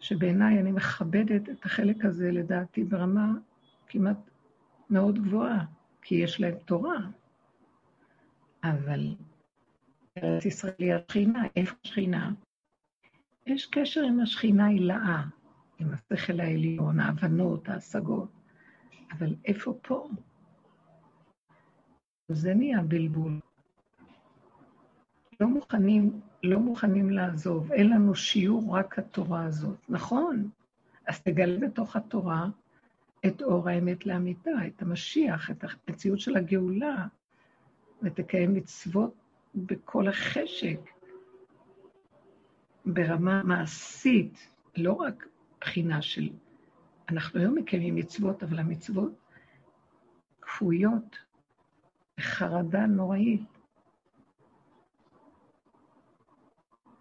שבעיניי אני מכבדת את החלק הזה, לדעתי, ברמה כמעט מאוד גבוהה, כי יש להם תורה. אבל ארץ ישראל היא השכינה, איפה השכינה? יש קשר עם השכינה הילאה, עם השכל העליון, ההבנות, ההשגות, אבל איפה פה? זה נהיה בלבול. לא מוכנים לא מוכנים לעזוב, אין לנו שיעור רק התורה הזאת. נכון, אז תגלה בתוך התורה את אור האמת לאמיתה, את המשיח, את המציאות של הגאולה, ותקיים מצוות בכל החשק, ברמה מעשית, לא רק בחינה של... אנחנו היום מקיימים מצוות, אבל המצוות כפויות בחרדה נוראית.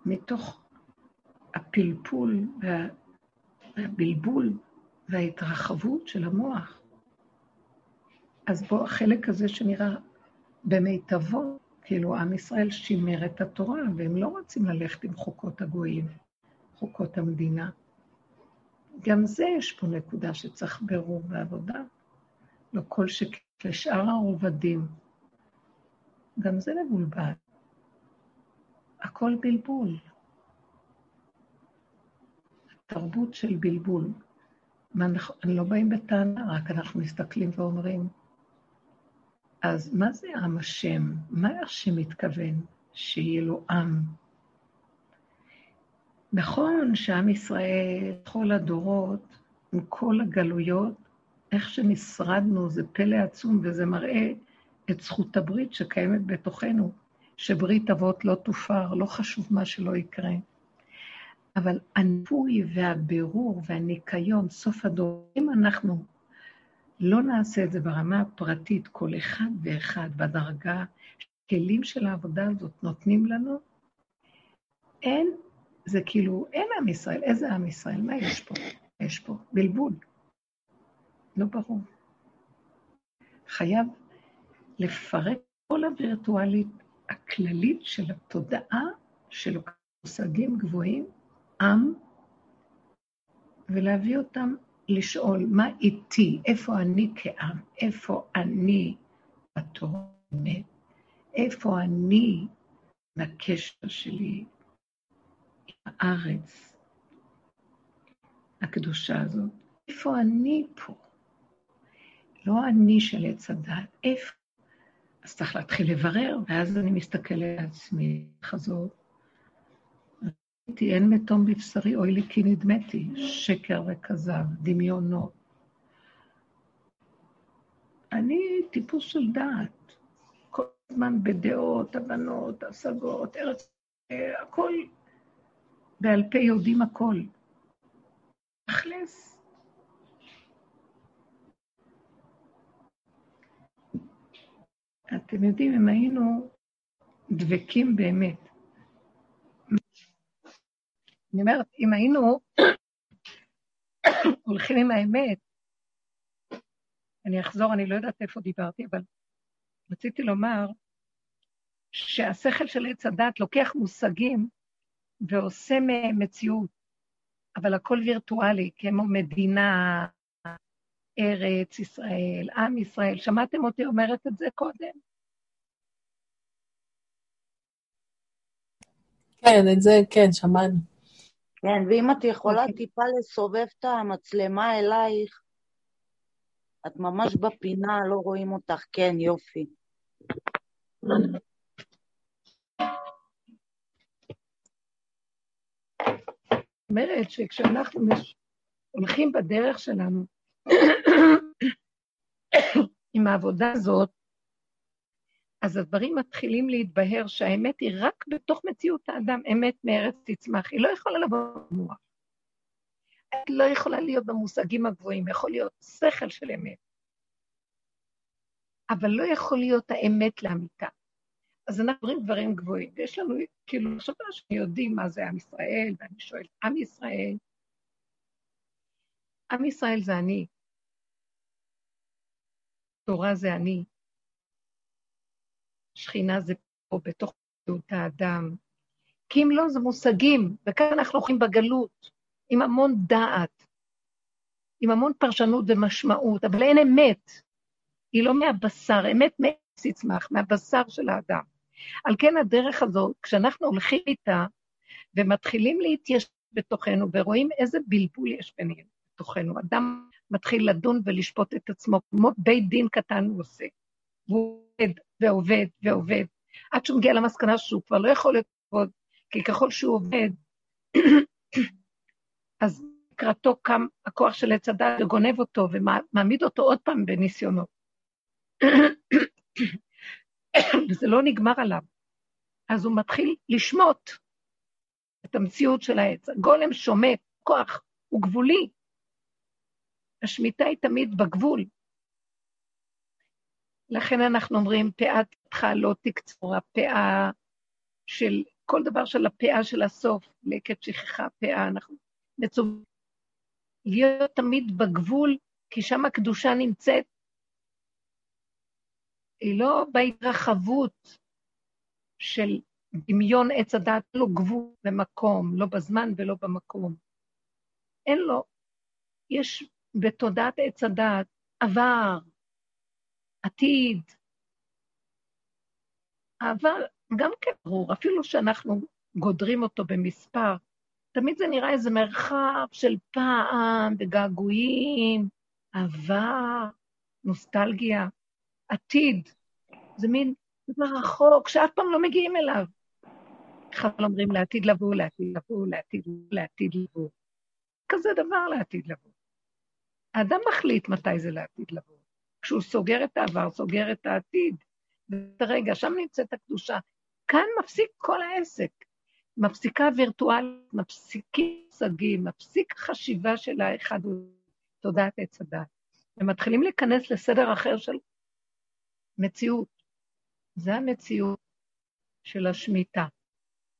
מתוך הפלפול והבלבול וההתרחבות של המוח. אז בוא, החלק הזה שנראה במיטבו, כאילו עם ישראל שימר את התורה, והם לא רוצים ללכת עם חוקות הגויים, חוקות המדינה. גם זה יש פה נקודה שצריך ברור ועבודה. לא כל שכן לשאר הרובדים. גם זה מבולבל. הכל בלבול. תרבות של בלבול. אנחנו לא באים בטענה, רק אנחנו מסתכלים ואומרים, אז מה זה עם השם? מה השם מתכוון? שיהיה לו עם. נכון שעם ישראל, כל הדורות, עם כל הגלויות, איך שנשרדנו, זה פלא עצום, וזה מראה את זכות הברית שקיימת בתוכנו. שברית אבות לא תופר, לא חשוב מה שלא יקרה. אבל הנפוי והבירור והניקיון, סוף הדור, אם אנחנו לא נעשה את זה ברמה הפרטית, כל אחד ואחד בדרגה, כלים של העבודה הזאת נותנים לנו, אין, זה כאילו, אין עם ישראל, איזה עם ישראל? מה יש פה? יש פה בלבול. לא ברור. חייב לפרק כל הווירטואלית הכללית של התודעה של מושגים גבוהים, עם, ולהביא אותם לשאול, מה איתי? איפה אני כעם? איפה אני בתורה? איפה אני בקשר שלי עם הארץ הקדושה הזאת? איפה אני פה? לא אני של עץ הדת, איפה? אז צריך להתחיל לברר, ואז אני מסתכלת על עצמי, חזור. ראיתי, אין מתום בבשרי, אוי לי כי נדמתי, שקר וכזב, דמיונות. אני טיפוס של דעת, כל הזמן בדעות, הבנות, השגות, ארץ, הכל, בעל פה יודעים הכל. תכלס. אתם יודעים, אם היינו דבקים באמת, אני אומרת, אם היינו הולכים עם האמת, אני אחזור, אני לא יודעת איפה דיברתי, אבל רציתי לומר שהשכל של עץ הדת לוקח מושגים ועושה מהם מציאות, אבל הכל וירטואלי, כמו מדינה, ארץ ישראל, עם ישראל. שמעתם אותי אומרת את זה קודם? כן, את זה כן, שמענו. כן, ואם את יכולה okay. אוקיי. טיפה לסובב את המצלמה אלייך, את ממש בפינה, לא רואים אותך. כן, יופי. אומרת שכשאנחנו הולכים בדרך שלנו עם העבודה הזאת, אז הדברים מתחילים להתבהר שהאמת היא רק בתוך מציאות האדם, אמת מארץ תצמח, היא לא יכולה לבוא במוח. את לא יכולה להיות במושגים הגבוהים, יכול להיות שכל של אמת. אבל לא יכול להיות האמת לאמיתה. אז אנחנו אומרים דברים גבוהים, ויש לנו, כאילו, מחשבה שיודעים מה זה עם ישראל, ואני שואלת, עם ישראל, עם ישראל זה אני, תורה זה אני, שכינה זה פה בתוך פעילות האדם. כי אם לא, זה מושגים, וכאן אנחנו הולכים בגלות, עם המון דעת, עם המון פרשנות ומשמעות, אבל אין אמת. היא לא מהבשר, אמת מעץ יצמח, מהבשר של האדם. על כן הדרך הזו, כשאנחנו הולכים איתה ומתחילים להתיישב בתוכנו ורואים איזה בלבול יש בינינו, בתוכנו, אדם מתחיל לדון ולשפוט את עצמו, כמו בית דין קטן הוא עושה. והוא עובד ועובד ועובד, עד שהוא מגיע למסקנה שהוא כבר לא יכול לעבוד, כי ככל שהוא עובד, אז לקראתו קם הכוח של עץ הדת וגונב אותו ומעמיד אותו עוד פעם בניסיונות. וזה לא נגמר עליו. אז הוא מתחיל לשמוט את המציאות של העץ. הגולם שומט, כוח, הוא גבולי. השמיטה היא תמיד בגבול. לכן אנחנו אומרים, פאתך לא תקצור, הפאה של, כל דבר של הפאה של הסוף, לקט שכחה פאה, אנחנו מצווים להיות תמיד בגבול, כי שם הקדושה נמצאת. היא לא בהתרחבות של דמיון עץ הדת, לא גבול במקום, לא בזמן ולא במקום. אין לו, יש בתודעת עץ הדת עבר, עתיד. אבל גם כן ברור, אפילו שאנחנו גודרים אותו במספר, תמיד זה נראה איזה מרחב של פעם וגעגועים, עבר, נוסטלגיה, עתיד. זה מין דבר רחוק שאף פעם לא מגיעים אליו. בכלל אומרים לעתיד לבוא, לעתיד לבוא, לעתיד לבוא, לעתיד לבוא. כזה דבר לעתיד לבוא. האדם מחליט מתי זה לעתיד לבוא. כשהוא סוגר את העבר, סוגר את העתיד. ורגע, שם נמצאת הקדושה. כאן מפסיק כל העסק. מפסיקה וירטואלית, מפסיקים מושגים, מפסיק חשיבה של האחד תודעת עץ הדת. ומתחילים להיכנס לסדר אחר של מציאות. זה המציאות של השמיטה.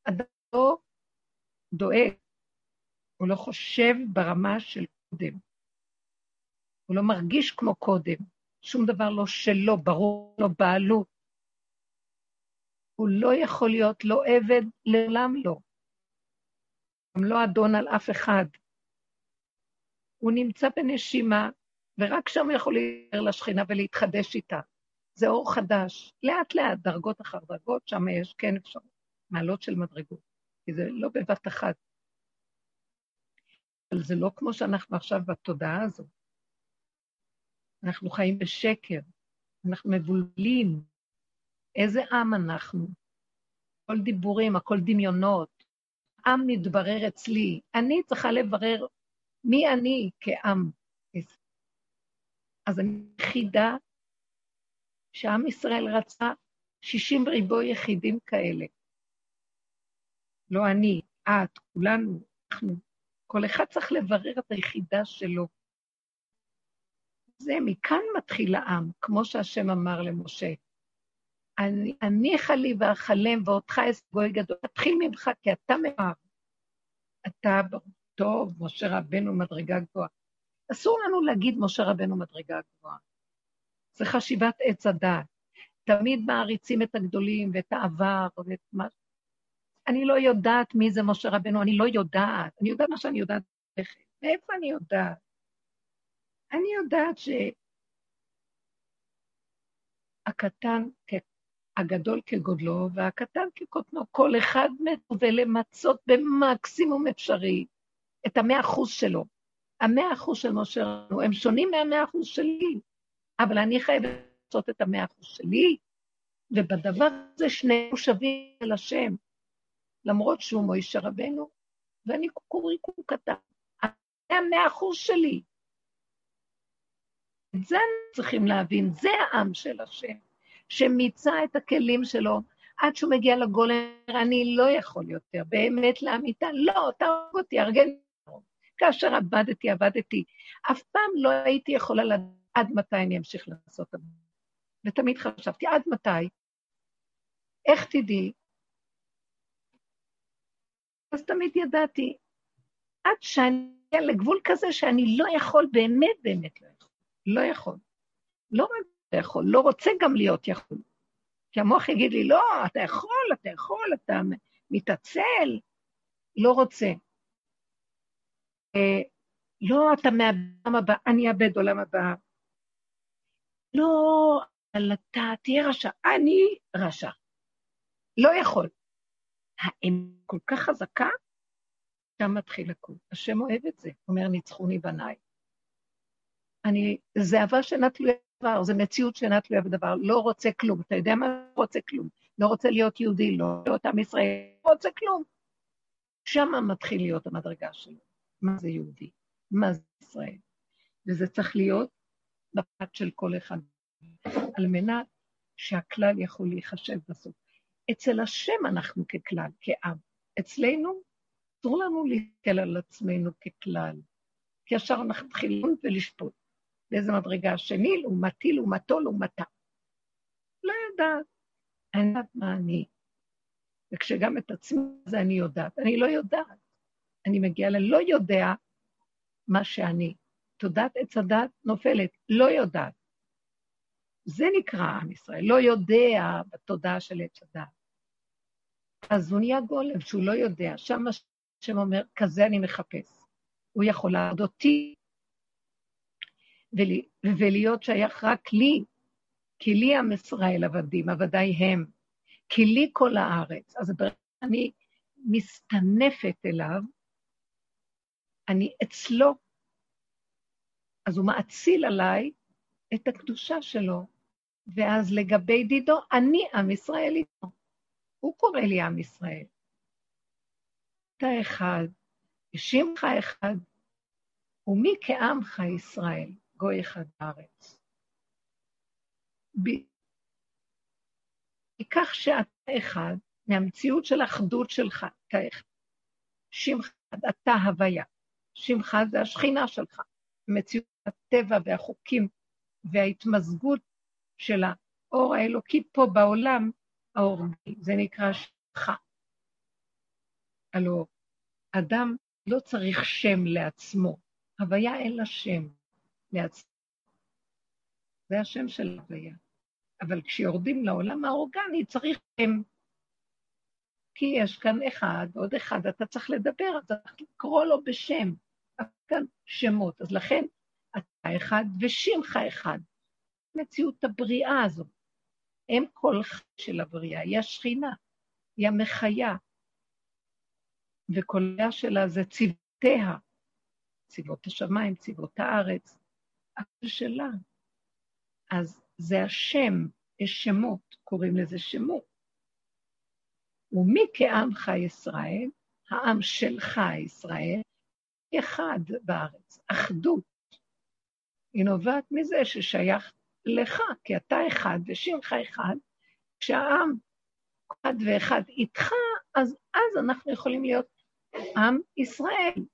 אדם לא דואג, הוא לא חושב ברמה של קודם. הוא לא מרגיש כמו קודם. שום דבר לא שלו, ברור לו בעלות. הוא לא יכול להיות לא עבד, לעולם לא. גם לא אדון על אף אחד. הוא נמצא בנשימה, ורק שם הוא יכול להיער לשכינה ולהתחדש איתה. זה אור חדש, לאט-לאט, דרגות אחר דרגות, שם יש כן אפשרות, מעלות של מדרגות, כי זה לא בבת אחת. אבל זה לא כמו שאנחנו עכשיו בתודעה הזו. אנחנו חיים בשקר, אנחנו מבולבלים. איזה עם אנחנו? הכל דיבורים, הכל דמיונות. עם מתברר אצלי. אני צריכה לברר מי אני כעם. אז אני יחידה שעם ישראל רצה 60 ריבוי יחידים כאלה. לא אני, את, כולנו, אנחנו. כל אחד צריך לברר את היחידה שלו. זה, מכאן מתחיל העם, כמו שהשם אמר למשה. אני, אניחה לי ואכלם ואותך אסגוי גדול. תתחיל ממך, כי אתה מאוהב. אתה טוב, משה רבנו מדרגה גבוהה. אסור לנו להגיד משה רבנו מדרגה גבוהה. זה חשיבת עץ הדת. תמיד מעריצים את הגדולים ואת העבר ואת מה... אני לא יודעת מי זה משה רבנו, אני לא יודעת. אני יודעת מה שאני יודעת. מאיפה אני יודעת? אני יודעת שהקטן, הגדול כגודלו והקטן כקוטנו, כל אחד מצווה למצות במקסימום אפשרי את המאה אחוז שלו. המאה אחוז של משה רבנו, הם שונים מהמאה אחוז שלי. אבל אני חייבת לעשות את המאה אחוז שלי, ובדבר הזה שנינו שווים אל השם, למרות שהוא מוישה רבנו, ואני קוקוריקו קטן. זה המאה אחוז שלי. את זה צריכים להבין, זה העם של השם, שמיצה את הכלים שלו עד שהוא מגיע לגולם, אני לא יכול יותר, באמת לאמיתה, לא, תהרוג אותי, ארגן. כאשר עבדתי, עבדתי. אף פעם לא הייתי יכולה לדעת עד מתי אני אמשיך לעשות את זה. ותמיד חשבתי, עד מתי? איך תדעי? אז תמיד ידעתי, עד שאני אגיע לגבול כזה שאני לא יכול, באמת באמת לא. לא יכול. לא רק לא יכול, לא רוצה גם להיות יכול. כי המוח יגיד לי, לא, אתה יכול, אתה יכול, אתה מתעצל, לא רוצה. אה, לא, אתה מאבד עולם הבא, אני אאבד עולם הבא. לא, אבל אתה תהיה רשע. אני רשע. לא יכול. האם כל כך חזקה? שם מתחיל הכול. השם אוהב את זה. אומר, ניצחוני בניי. אני, זה אהבה שאינה תלויה בדבר, זה מציאות שאינה תלויה בדבר. לא רוצה כלום. אתה יודע מה? לא רוצה כלום. לא רוצה להיות יהודי, לא להיות עם ישראל, לא רוצה כלום. שם מתחיל להיות המדרגה שלו. מה זה יהודי? מה זה ישראל? וזה צריך להיות בפרט של כל אחד, על מנת שהכלל יכול להיחשב בסוף. אצל השם אנחנו ככלל, כעם. אצלנו, אסור לנו להסתכל על עצמנו ככלל, כי ישר אנחנו מתחילים ולשפוט. באיזה מדרגה השני, לעומתי, לעומתו, לעומתה. לא יודעת. אני יודעת מה אני. וכשגם את עצמי זה אני יודעת. אני לא יודעת. אני מגיעה ללא יודע מה שאני. תודעת עץ הדת נופלת, לא יודעת. זה נקרא עם ישראל, לא יודע בתודעה של עץ הדת. אז הוא נהיה גולם שהוא לא יודע, שם השם אומר, כזה אני מחפש. הוא יכול לעבוד אותי ולהיות שייך רק לי, כי לי עם ישראל עבדים, עבדיי הם, כי לי כל הארץ. אז אני מסתנפת אליו, אני אצלו, אז הוא מאציל עליי את הקדושה שלו, ואז לגבי דידו, אני עם ישראל איתו. הוא קורא לי עם ישראל. אתה אחד, ושמך אחד, ומי כעמך ישראל, גוי אחד בארץ. כך שאתה אחד, מהמציאות של האחדות שלך, אתה אחד. שמך, אתה הוויה. שמך זה השכינה שלך. מציאות הטבע והחוקים וההתמזגות של האור האלוקי פה בעולם, האור, זה נקרא שמך. הלוא אדם לא צריך שם לעצמו, הוויה אין לה שם לעצמו. זה השם של הוויה. אבל כשיורדים לעולם האורגני צריך הם. כי יש כאן אחד, עוד אחד, אתה צריך לדבר, אתה צריך לקרוא לו בשם. כאן שמות. אז לכן אתה אחד ושמך אחד. מציאות הבריאה הזאת. הם כל חי של הבריאה, היא השכינה, היא המחיה. וקולה שלה זה צוותיה, צבאות השמיים, צבאות הארץ, שלה. אז זה השם, יש שמות, קוראים לזה שמות. ומי כעמך ישראל, העם שלך ישראל, אחד בארץ, אחדות. היא נובעת מזה ששייך לך, כי אתה אחד ושמך אחד, כשהעם אחד ואחד איתך, אז אז אנחנו יכולים להיות עם ישראל.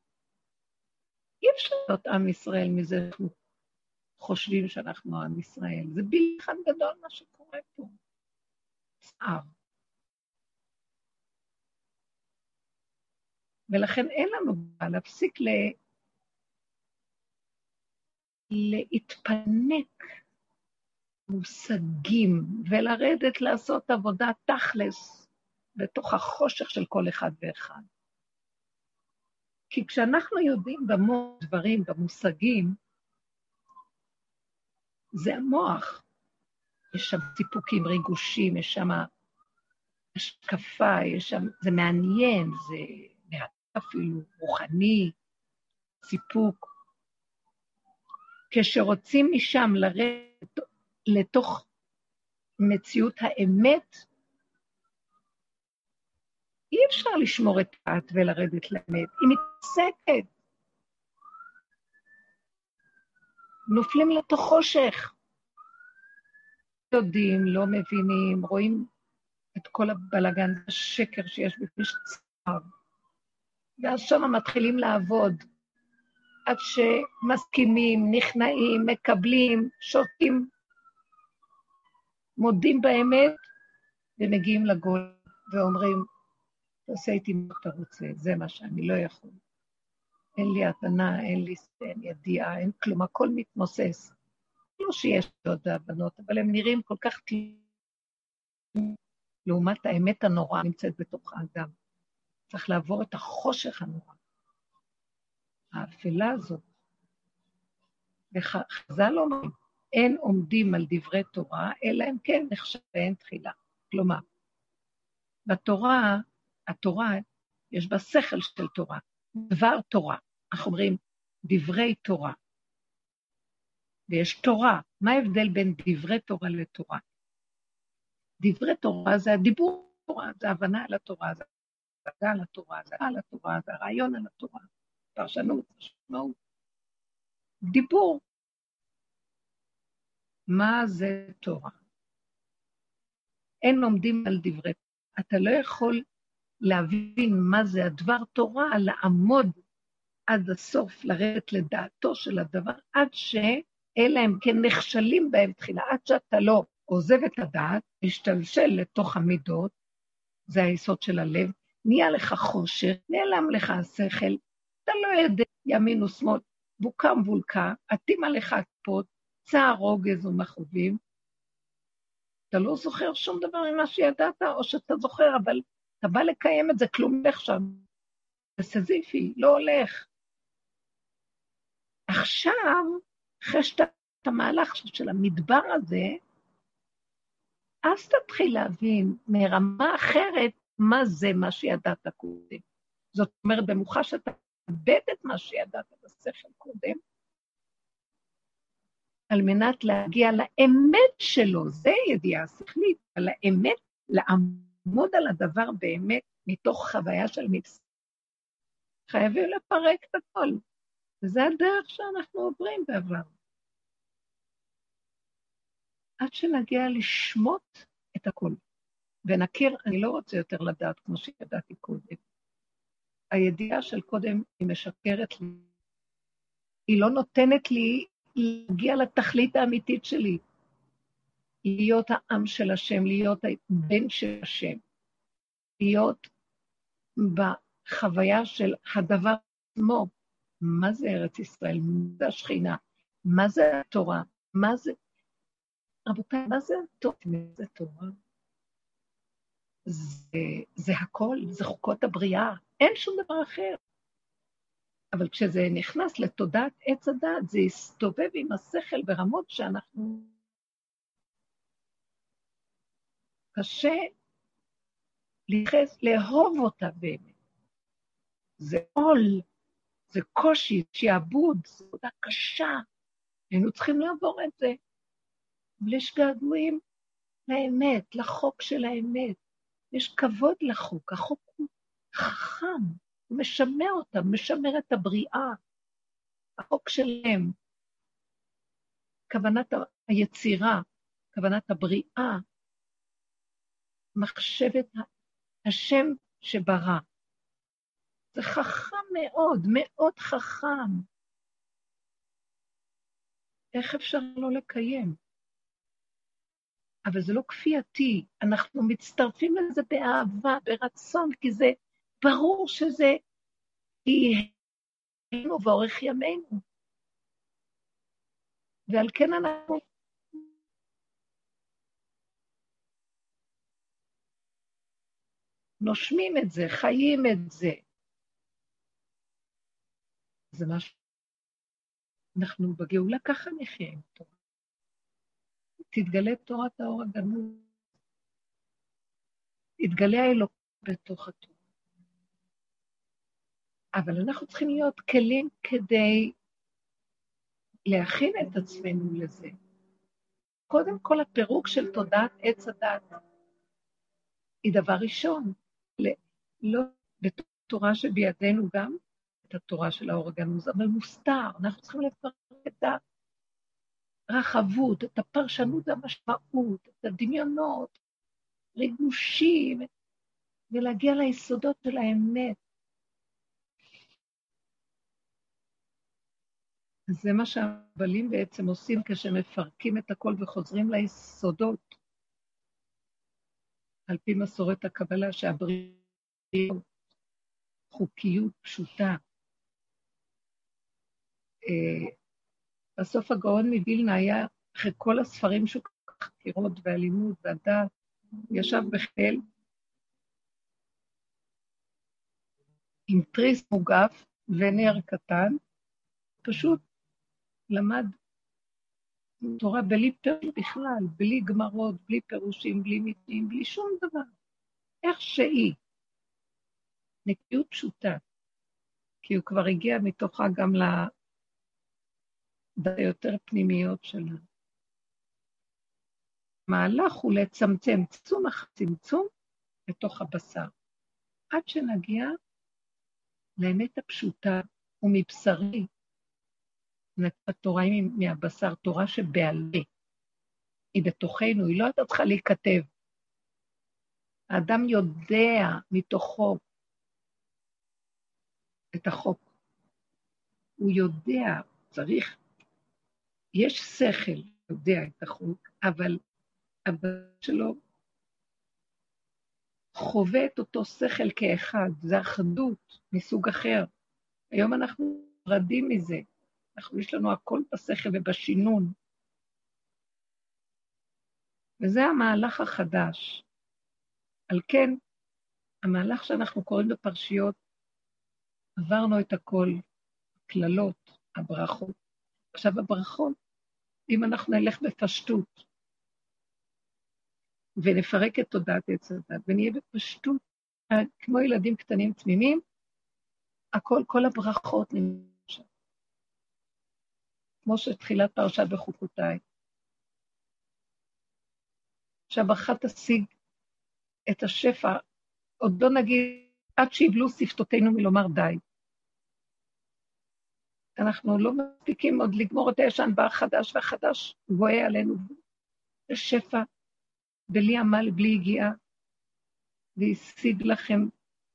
אי אפשר להיות עם ישראל מזה שאנחנו חושבים שאנחנו עם ישראל. זה אחד גדול מה שקורה פה. צער. ולכן אין לנו בעיה להפסיק ל... להתפנק מושגים ולרדת לעשות עבודה תכלס בתוך החושך של כל אחד ואחד. כי כשאנחנו יודעים במוח דברים, במושגים, זה המוח. יש שם סיפוקים, ריגושים, יש שם השקפה, יש שם, זה מעניין, זה אפילו רוחני, סיפוק. כשרוצים משם לרדת לתוך מציאות האמת, אי אפשר לשמור את הדת ולרדת לאמת, היא מתעסקת. נופלים לתוך חושך. יודעים, לא מבינים, רואים את כל הבלגן, השקר שיש בפני שצר. ואז שם מתחילים לעבוד, עד שמסכימים, נכנעים, מקבלים, שותים, מודים באמת, ומגיעים לגול ואומרים, תעשה איתי מה שאתה רוצה, זה מה שאני לא יכול. אין לי הבנה, אין לי אין ידיעה, אין כלום, הכל מתמוסס. לא שיש עוד הבנות, אבל הם נראים כל כך לעומת האמת הנוראה נמצאת בתוך האדם. צריך לעבור את החושך הנורא. האפלה הזאת. וחז"ל אומרים, אין עומדים על דברי תורה, אלא אם כן נחשב ואין תחילה. כלומר, בתורה, התורה, יש בה שכל של תורה, דבר תורה. אנחנו אומרים דברי תורה. ויש תורה. מה ההבדל בין דברי תורה לתורה? דברי תורה זה הדיבור תורה, זה הבנה על התורה, זה השגה על התורה, זה על התורה, זה הרעיון על התורה, פרשנות, משמעות. דיבור. מה זה תורה? אין עומדים על דברי תורה. אתה לא יכול להבין מה זה הדבר תורה, לעמוד עד הסוף, לרדת לדעתו של הדבר, עד שאלה הם כן נכשלים בהם תחילה, עד שאתה לא עוזב את הדעת, משתלשל לתוך המידות, זה היסוד של הלב, נהיה לך חושך, נעלם לך השכל, אתה לא יודע ימין ושמאל, בוקה מבולקה, עטים עליך הכפות, צער רוגז ומכאובים. אתה לא זוכר שום דבר ממה שידעת, או שאתה זוכר, אבל אתה בא לקיים את זה, כלום הולך שם. זה סזיפי, לא הולך. עכשיו, אחרי שאתה את המהלך של המדבר הזה, אז תתחיל להבין מרמה אחרת מה זה מה שידעת קודם. זאת אומרת, במוחה שאתה מאבד את מה שידעת בשכל קודם, על מנת להגיע לאמת שלו, זה ידיעה שכלית, על האמת, לעמוד על הדבר באמת מתוך חוויה של מבשר. חייבים לפרק את הכל. וזה הדרך שאנחנו עוברים בעבר. עד שנגיע לשמוט את הכול. ונכיר, אני לא רוצה יותר לדעת כמו שידעתי קודם. הידיעה של קודם היא משקרת לי. היא לא נותנת לי להגיע לתכלית האמיתית שלי. להיות העם של השם, להיות הבן של השם, להיות בחוויה של הדבר עצמו. מה זה ארץ ישראל? מה זה השכינה? מה זה התורה? מה זה... רבותיי, מה זה הטוב? זה תורה? זה, זה הכל, זה חוקות הבריאה, אין שום דבר אחר. אבל כשזה נכנס לתודעת עץ הדעת, זה יסתובב עם השכל ברמות שאנחנו... קשה להתייחס, לאהוב אותה באמת. זה עול, זה קושי, שעבוד, זו עבודה קשה. היינו צריכים לעבור את זה. אבל יש געגועים לאמת, לחוק של האמת. יש כבוד לחוק, החוק הוא חכם, הוא משמר אותם, משמר את הבריאה. החוק שלהם, כוונת היצירה, כוונת הבריאה, מחשבת השם שברא. זה חכם מאוד, מאוד חכם. איך אפשר לא לקיים? אבל זה לא כפייתי, אנחנו מצטרפים לזה באהבה, ברצון, כי זה ברור שזה יהינו ואורך ימינו. ועל כן אנחנו נושמים את זה, חיים את זה. זה משהו... אנחנו בגאולה ככה נחיה עם תורה. תתגלה תורת האור הגנוז. יתגלה האלוק בתוך התורה. אבל אנחנו צריכים להיות כלים כדי להכין את עצמנו לזה. קודם כל, הפירוק של תודעת עץ הדת היא דבר ראשון. לא בתורה שבידינו גם, את התורה של האור הגנוז, אבל מוסתר. אנחנו צריכים לפרק את הרחבות, את הפרשנות והמשמעות, את הדמיונות, ריגושים, ולהגיע ליסודות של האמת. זה מה שהבלים בעצם עושים כשהם מפרקים את הכל וחוזרים ליסודות, על פי מסורת הקבלה, שהבריאות, חוקיות פשוטה. אה, בסוף הגאון מווילנה היה, אחרי כל הספרים שהוא חקירות ואלימות והדת, ישב בחיל עם תריס מוגף ונר קטן, פשוט למד תורה בלי פירוש בכלל, בלי גמרות, בלי פירושים, בלי מיתים, בלי שום דבר. איך שהיא. נקיות פשוטה, כי הוא כבר הגיע מתוכה גם ליותר פנימיות שלה. המהלך הוא לצמצם, צמצום צמצום לתוך הבשר, עד שנגיע לאמת הפשוטה ומבשרי התורה היא מהבשר, תורה שבעל פה. היא בתוכנו, היא לא הייתה צריכה להיכתב. האדם יודע מתוכו את החוק. הוא יודע, צריך, יש שכל, יודע את החוק, אבל הבן שלו חווה את אותו שכל כאחד, זה אחדות מסוג אחר. היום אנחנו נפרדים מזה. אנחנו, יש לנו הכל בשכל ובשינון. וזה המהלך החדש. על כן, המהלך שאנחנו קוראים בפרשיות, עברנו את הכל, קללות, הברכות. עכשיו, הברכות, אם אנחנו נלך בפשטות ונפרק את תודעת עץ הדת ונהיה בפשטות, כמו ילדים קטנים תמימים, הכל, כל הברכות נמצאות. כמו שתחילת פרשת בחוקותיי. שהברכה תשיג את השפע, עוד לא נגיד, עד שיבלו שפתותינו מלומר די. אנחנו לא מספיקים עוד לגמור את הישן בא החדש, והחדש גואה עלינו בשפע, בלי עמל, בלי יגיעה, והשיג לכם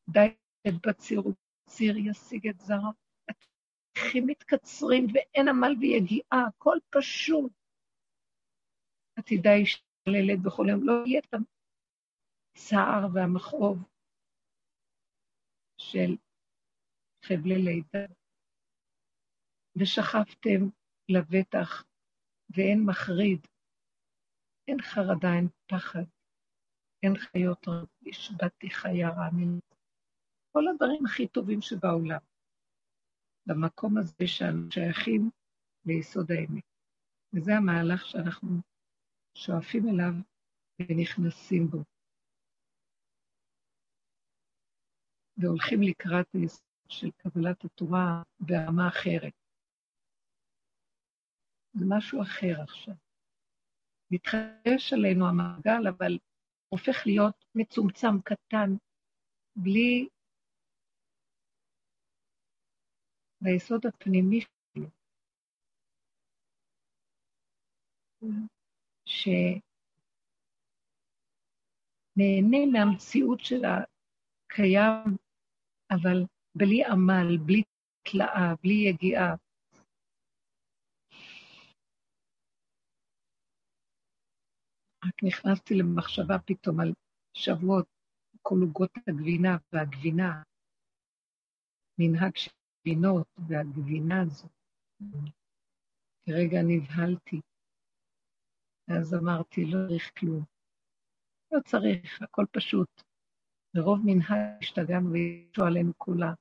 די את בציר, ציר ישיג את זרע. התהליכים מתקצרים ואין עמל ויגיעה, הכל פשוט. עתידה השתוללת בכל יום, לא יהיה את הצער והמכאוב של חבלי לידה. ושכבתם לבטח, ואין מחריד. אין חרדה, אין פחד, אין חיות רב, השבתי חיה רע. כל הדברים הכי טובים שבעולם. במקום הזה שאנו שייכים ליסוד האמת. וזה המהלך שאנחנו שואפים אליו ונכנסים בו. והולכים לקראת היסוד של קבלת התורה ברמה אחרת. זה משהו אחר עכשיו. מתחדש עלינו המעגל, אבל הופך להיות מצומצם, קטן, בלי... ביסוד הפנימי שלו, שנהנה מהמציאות של הקיים, אבל בלי עמל, בלי תלאה, בלי יגיעה. רק נכנסתי למחשבה פתאום על שבועות, כל עוגות הגבינה והגבינה, מנהג של גבינות והגבינה הזו. כרגע נבהלתי. ואז אמרתי, לא צריך כלום. לא צריך, הכל פשוט. מרוב מנהג השתגענו וישו עלינו כולה.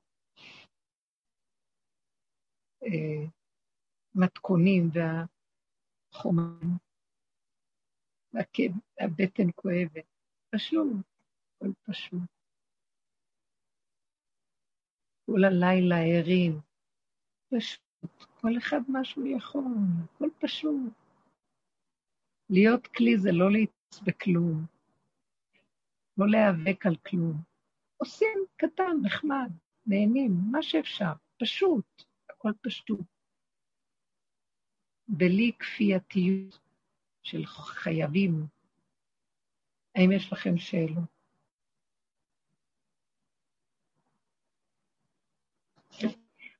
אה, מתכונים והחומרים. והבטן כואבת. פשוט, הכל פשוט. כל הלילה ערים. פשוט, כל אחד מה שהוא יכול, הכל פשוט. להיות כלי זה לא להתעסק בכלום, לא להיאבק על כלום. עושים קטן, נחמד, נהנים, מה שאפשר, פשוט, הכל פשוט. בלי כפייתיות. של חייבים. האם יש לכם שאלות?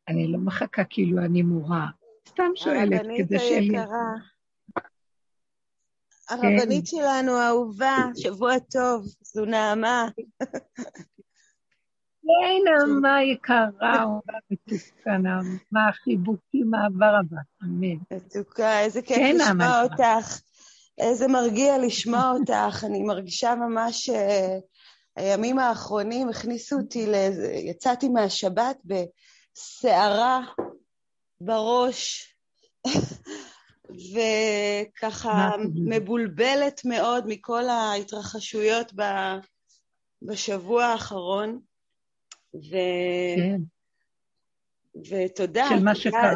אני לא מחכה כאילו אני מורה, סתם שואלת כדי שיהיה לי... הרבנית כן. שלנו, האהובה, שבוע טוב, זו נעמה. היי, נעמה יקרה, אהובה מתוקה, נעמה, חיבוקים, אהבה רבה, אמן. מתוקה, איזה כיף כן, לשמוע אותך. איזה מרגיע לשמוע אותך, אני מרגישה ממש... אה, הימים האחרונים הכניסו אותי, לאיזה, יצאתי מהשבת בסערה בראש, וככה מבולבלת מאוד מכל ההתרחשויות בשבוע האחרון. ו... כן. ותודה. של מה שקרה.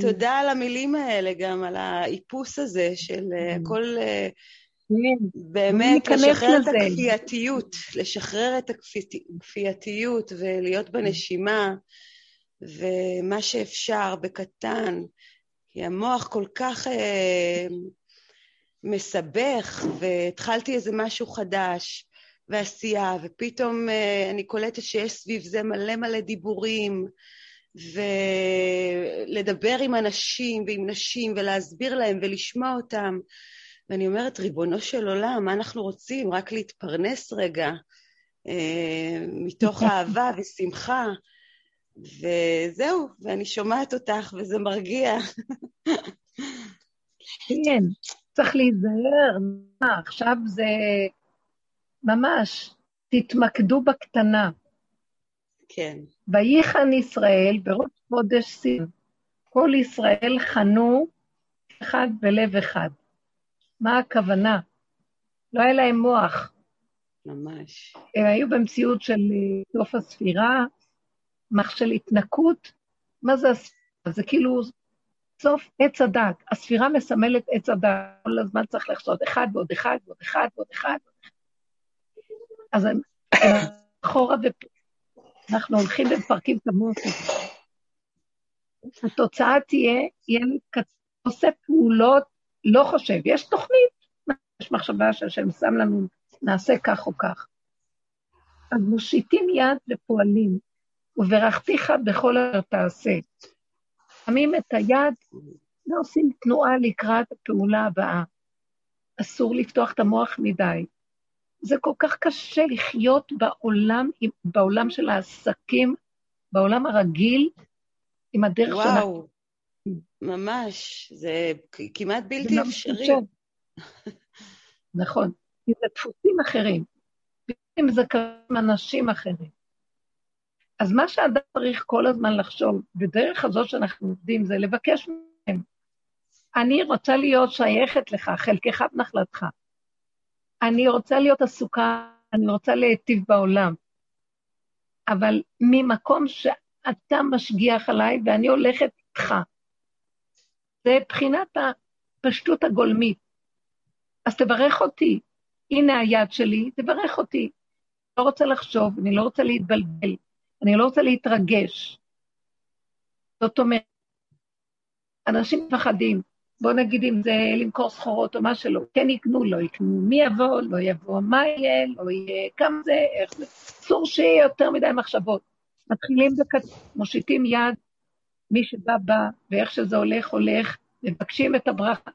תודה על המילים האלה, גם על האיפוס הזה של אה, כן. הכל... אה, כן. באמת, לשחרר את הכפייתיות, לשחרר את הכפייתיות ולהיות בנשימה, ומה שאפשר, בקטן, כי המוח כל כך אה, מסבך, והתחלתי איזה משהו חדש, ועשייה, ופתאום אה, אני קולטת שיש סביב זה מלא מלא דיבורים, ולדבר עם אנשים ועם נשים ולהסביר להם ולשמוע אותם. ואני אומרת, ריבונו של עולם, מה אנחנו רוצים? רק להתפרנס רגע, אה, מתוך אהבה ושמחה. וזהו, ואני שומעת אותך וזה מרגיע. כן, צריך להיזהר. מה, עכשיו זה ממש, תתמקדו בקטנה. כן. וייחן ישראל בראש חודש סין. כל ישראל חנו אחד בלב אחד. מה הכוונה? לא היה להם מוח. ממש. הם היו במציאות של אה, סוף הספירה, מח של התנקות. מה זה הספירה? זה כאילו סוף עץ הדת. הספירה מסמלת עץ הדת. כל הזמן צריך לחשוד אחד ועוד אחד ועוד אחד ועוד אחד. אז הם אחורה ופה. אנחנו הולכים ומפרקים את המוח. התוצאה תהיה, ילד עושה פעולות, לא חושב, יש תוכנית, יש מחשבה שהשם שם לנו, נעשה כך או כך. אז מושיטים יד ופועלים, וברכתיך בכל אשר תעשה. שמים את היד ועושים תנועה לקראת הפעולה הבאה. אסור לפתוח את המוח מדי. זה כל כך קשה לחיות בעולם, בעולם של העסקים, בעולם הרגיל, עם הדרך שלנו. וואו, ממש, זה כמעט בלתי אפשרי. נכון, כי זה דפוסים אחרים. אם זה כמה אנשים אחרים. אז מה שאדם צריך כל הזמן לחשוב, בדרך הזאת שאנחנו עובדים, זה לבקש מהם. אני רוצה להיות שייכת לך, חלקך בנחלתך. אני רוצה להיות עסוקה, אני רוצה להיטיב בעולם. אבל ממקום שאתה משגיח עליי ואני הולכת איתך. זה בחינת הפשטות הגולמית. אז תברך אותי. הנה היד שלי, תברך אותי. לא רוצה לחשוב, אני לא רוצה להתבלבל, אני לא רוצה להתרגש. זאת אומרת, אנשים מפחדים, בוא נגיד אם זה למכור סחורות או מה שלא, כן יקנו, לא יקנו, מי יבוא, לא יבוא, מה יהיה, לא יהיה, כמה זה, איך זה, אסור שיהיה יותר מדי מחשבות. מתחילים בקט... מושיטים יד, מי שבא בא, ואיך שזה הולך, הולך, מבקשים את הברכה.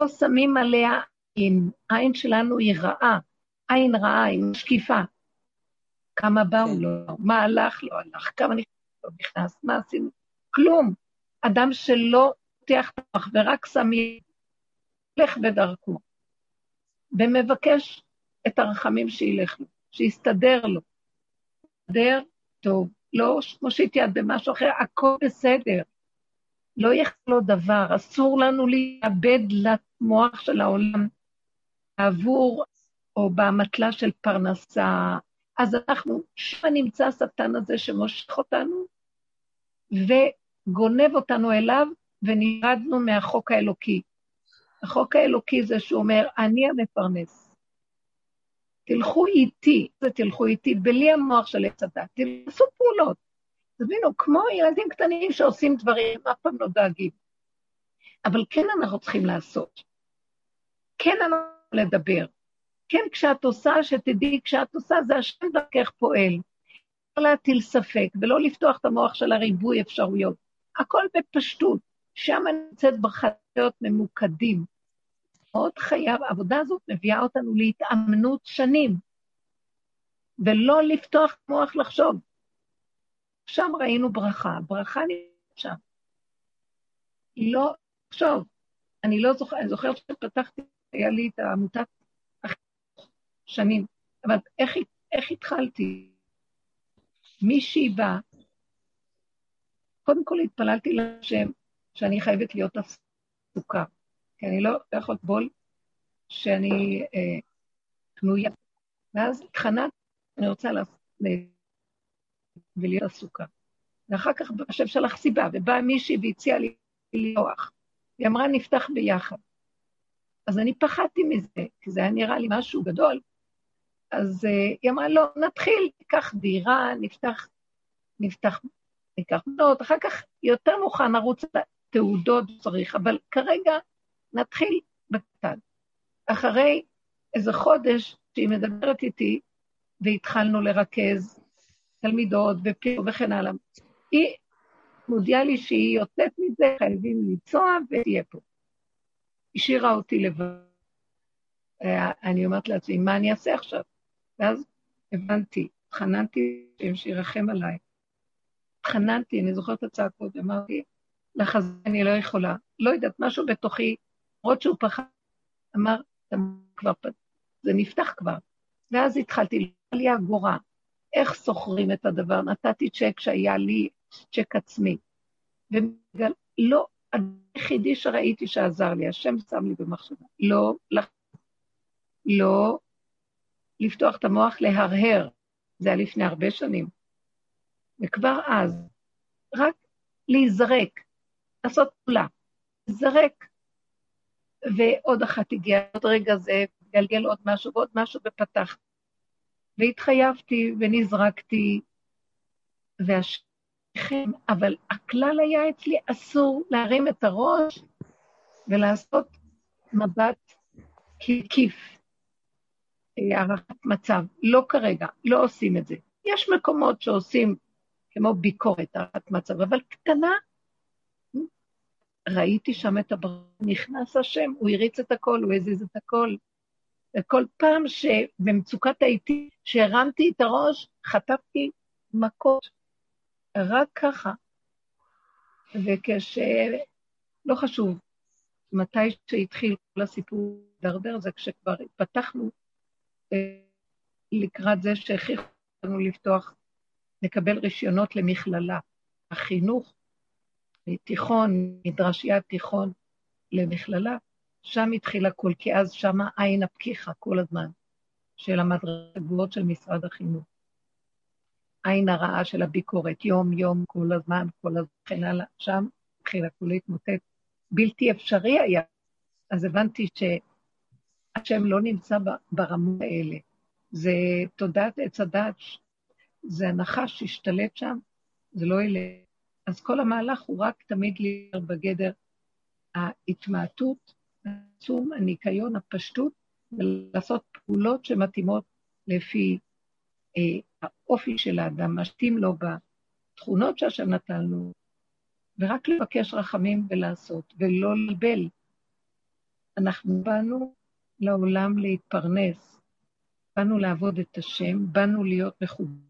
לא שמים עליה עין, העין שלנו היא רעה, עין רעה, היא משקיפה. כמה באו כן. לו, מה הלך, לא הלך, כמה נכנס, לא נכנס, מה עשינו? כלום. אדם שלא פותח המוח ורק שם ילך בדרכו, ומבקש את הרחמים שילך לו, שיסתדר לו. יסתדר טוב, לא מושיט יד במשהו אחר, הכל בסדר. לא יחזור לו דבר, אסור לנו לאבד למוח של העולם עבור או באמתלה של פרנסה, אז אנחנו, שם נמצא השטן הזה שמושך אותנו וגונב אותנו אליו, ונרדנו מהחוק האלוקי. החוק האלוקי זה שהוא אומר, אני המפרנס. תלכו איתי, זה תלכו איתי, בלי המוח של עץ הדת, תעשו פעולות. תבינו, כמו ילדים קטנים שעושים דברים, אף פעם לא דואגים. אבל כן אנחנו צריכים לעשות. כן אנחנו לדבר. כן, כשאת עושה, שתדעי, כשאת עושה, זה השם דרכך פועל. לא להטיל ספק ולא לפתוח את המוח של הריבוי אפשרויות. הכל בפשטות, שם נמצאת בחיות ממוקדים. מאוד חייב, העבודה הזאת מביאה אותנו להתאמנות שנים, ולא לפתוח את המוח לחשוב. שם ראינו ברכה, ברכה נמצאת שם. לא, לחשוב, אני לא זוכרת, אני זוכרת שפתחתי, היה לי את העמותת שנים. אבל איך, איך התחלתי? מישהי באה, קודם כל התפללתי לשם שאני חייבת להיות עסוקה, כי אני לא, יכולת בול שאני אה, פנויה. ואז התחננתי, אני רוצה לעשות, ולהיות עסוקה. ואחר כך השם שלח סיבה, ובאה מישהי והציעה לי ללוח. היא אמרה, נפתח ביחד. אז אני פחדתי מזה, כי זה היה נראה לי משהו גדול, אז uh, היא אמרה, לא, נתחיל, ניקח דירה, נפתח, נפתח, ניקח בנות, אחר כך יותר מאוחר נרוץ לתעודות צריך, אבל כרגע נתחיל בקטן. אחרי איזה חודש שהיא מדברת איתי, והתחלנו לרכז תלמידות ופיר וכן הלאה, היא מודיעה לי שהיא יוצאת מזה, חייבים לנסוע ותהיה פה. השאירה אותי לבד. אה, אני אומרת לעצמי, מה אני אעשה עכשיו? ואז הבנתי, התחננתי שירחם עליי. התחננתי, אני זוכרת את הצעקות, אמרתי, לחזה אני לא יכולה. לא יודעת, משהו בתוכי, למרות שהוא פחד, אמר, זה נפתח כבר. ואז התחלתי, לא לי אגורה, איך סוחרים את הדבר? נתתי צ'ק שהיה לי, צ'ק עצמי. ובגלל, לא, היחידי שראיתי שעזר לי, השם שם לי במחשבה, לא, לא לפתוח את המוח להרהר, זה היה לפני הרבה שנים. וכבר אז, רק להיזרק, לעשות פעולה, להיזרק. ועוד אחת הגיעה, עוד רגע זה, גלגל עוד משהו ועוד משהו ופתחתי. והתחייבתי ונזרקתי, והשכם, אבל הכלל היה אצלי, אסור להרים את הראש ולעשות מבט כקיף. הערכת מצב. לא כרגע, לא עושים את זה. יש מקומות שעושים כמו ביקורת, הערכת מצב, אבל קטנה. ראיתי שם את הבר... נכנס השם, הוא הריץ את הכל, הוא הזיז את הכל. וכל פעם שבמצוקת העיתים, שהרמתי את הראש, חטפתי מכות. רק ככה. וכש... לא חשוב. מתי שהתחיל כל הסיפור להידרדר זה כשכבר התפתחנו אה, לקראת זה שהכריחו לנו לפתוח, לקבל רישיונות למכללה. החינוך, תיכון, מדרשיית תיכון למכללה, שם התחיל הכול, כי אז שמה עין הפקיחה כל הזמן של המדרגות של משרד החינוך. עין הרעה של הביקורת, יום-יום, כל הזמן, כל הזמן, וכן הלאה. שם התחיל הכול להתמוטט. בלתי אפשרי היה. אז הבנתי שהשם לא נמצא ברמות האלה. זה תודעת עץ הדת, זה הנחש שהשתלט שם, זה לא אלה. אז כל המהלך הוא רק תמיד להיות בגדר ההתמעטות, עצום, הניקיון, הפשטות, ולעשות פעולות שמתאימות לפי אה, האופי של האדם, משתים לו בתכונות שהשם נתן לו, ורק לבקש רחמים ולעשות, ולא לבלבל. אנחנו באנו לעולם להתפרנס, באנו לעבוד את השם, באנו להיות מחוברים.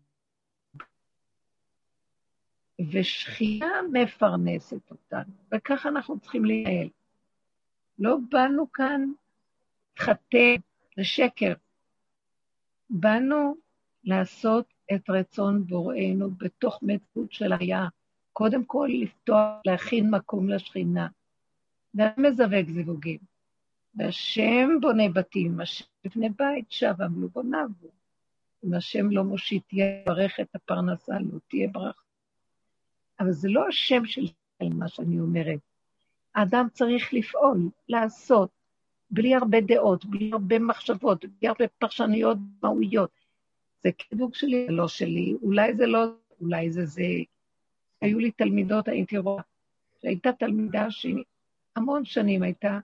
ושכינה מפרנסת אותנו, וככה אנחנו צריכים לנהל. לא באנו כאן להתחתן, זה שקר. באנו לעשות את רצון בוראנו בתוך מציאות של היה. קודם כל לפתוח, להכין מקום לשכינה. והשם מזווג זיווגים. והשם בונה בתים, השם יבנה בית, שב עמלו בוניו. אם השם לא מושיט יברך את הפרנסה, לא תהיה ברכה. אבל זה לא השם של מה שאני אומרת. האדם צריך לפעול, לעשות, בלי הרבה דעות, בלי הרבה מחשבות, בלי הרבה פרשנויות מהויות. זה קידוג שלי, לא שלי, אולי זה לא, אולי זה זה. היו לי תלמידות, הייתי רואה, שהייתה תלמידה שהמון שנים הייתה,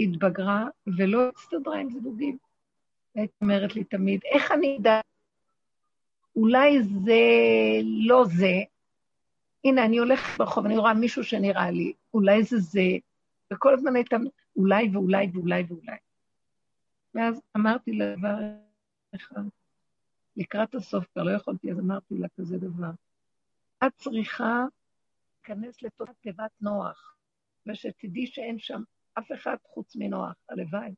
התבגרה ולא הצטדרה עם זיווגים. הייתי אומרת לי תמיד, איך אני אדע? אולי זה לא זה, הנה, אני הולכת ברחוב, אני רואה מישהו שנראה לי, אולי זה זה, וכל הזמן הייתה אולי ואולי ואולי ואולי. ואז אמרתי לה דבר אחד, לקראת הסוף כבר לא יכולתי, אז אמרתי לה כזה דבר. את צריכה להיכנס לתוך תיבת נוח, ושתדעי שאין שם אף אחד חוץ מנוח, הלוואי.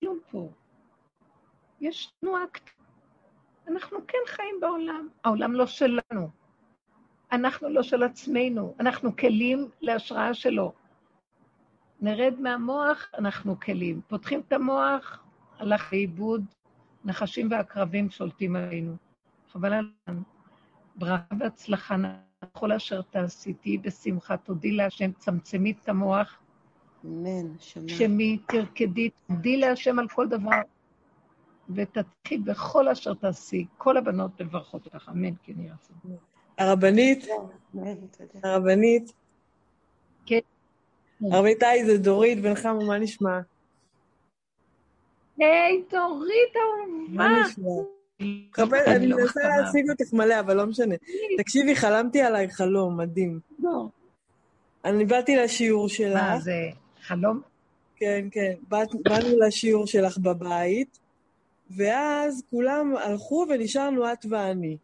כלום פה. יש תנועה קטנה. אנחנו כן חיים בעולם, העולם לא שלנו. אנחנו לא של עצמנו, אנחנו כלים להשראה שלו. נרד מהמוח, אנחנו כלים. פותחים את המוח, הלך לאיבוד, נחשים ועקרבים שולטים עלינו. חבל על הזמן. ברכה והצלחה לכל אשר תעשיתי בשמחה. תודי להשם, צמצמי את המוח. אמן, שמה. שמי תרקדי, תודי להשם על כל דבר, ותתחיל בכל אשר תעשי. כל הבנות מברכות אותך, אמן, כן יהיה רצון. הרבנית, הרבנית. כן. הרבנית היי, זה דורית בן חמו, מה נשמע? היי, דורית אהובה. מה נשמע? אני מנסה להשיג אותך מלא, אבל לא משנה. תקשיבי, חלמתי עלייך חלום, מדהים. לא. אני באתי לשיעור שלך. מה, זה חלום? כן, כן. באנו לשיעור שלך בבית, ואז כולם הלכו ונשארנו את ואני.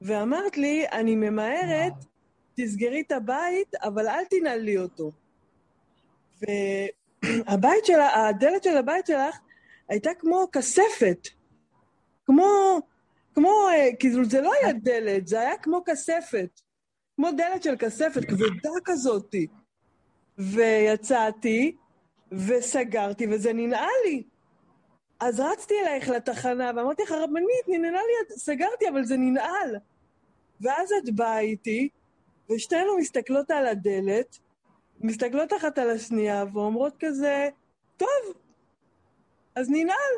ואמרת לי, אני ממהרת, תסגרי את הבית, אבל אל תנעלי אותו. והבית שלה, הדלת של הבית שלך הייתה כמו כספת. כמו, כמו, אה, כאילו זה לא היה דלת, זה היה כמו כספת. כמו דלת של כספת, כבדה כזאתי. ויצאתי, וסגרתי, וזה ננעל לי. אז רצתי אלייך לתחנה, ואמרתי לך, רבנית, ננעלה לי, סגרתי, אבל זה ננעל. ואז את באה איתי, ושתינו מסתכלות על הדלת, מסתכלות אחת על השנייה, ואומרות כזה, טוב, אז ננעל.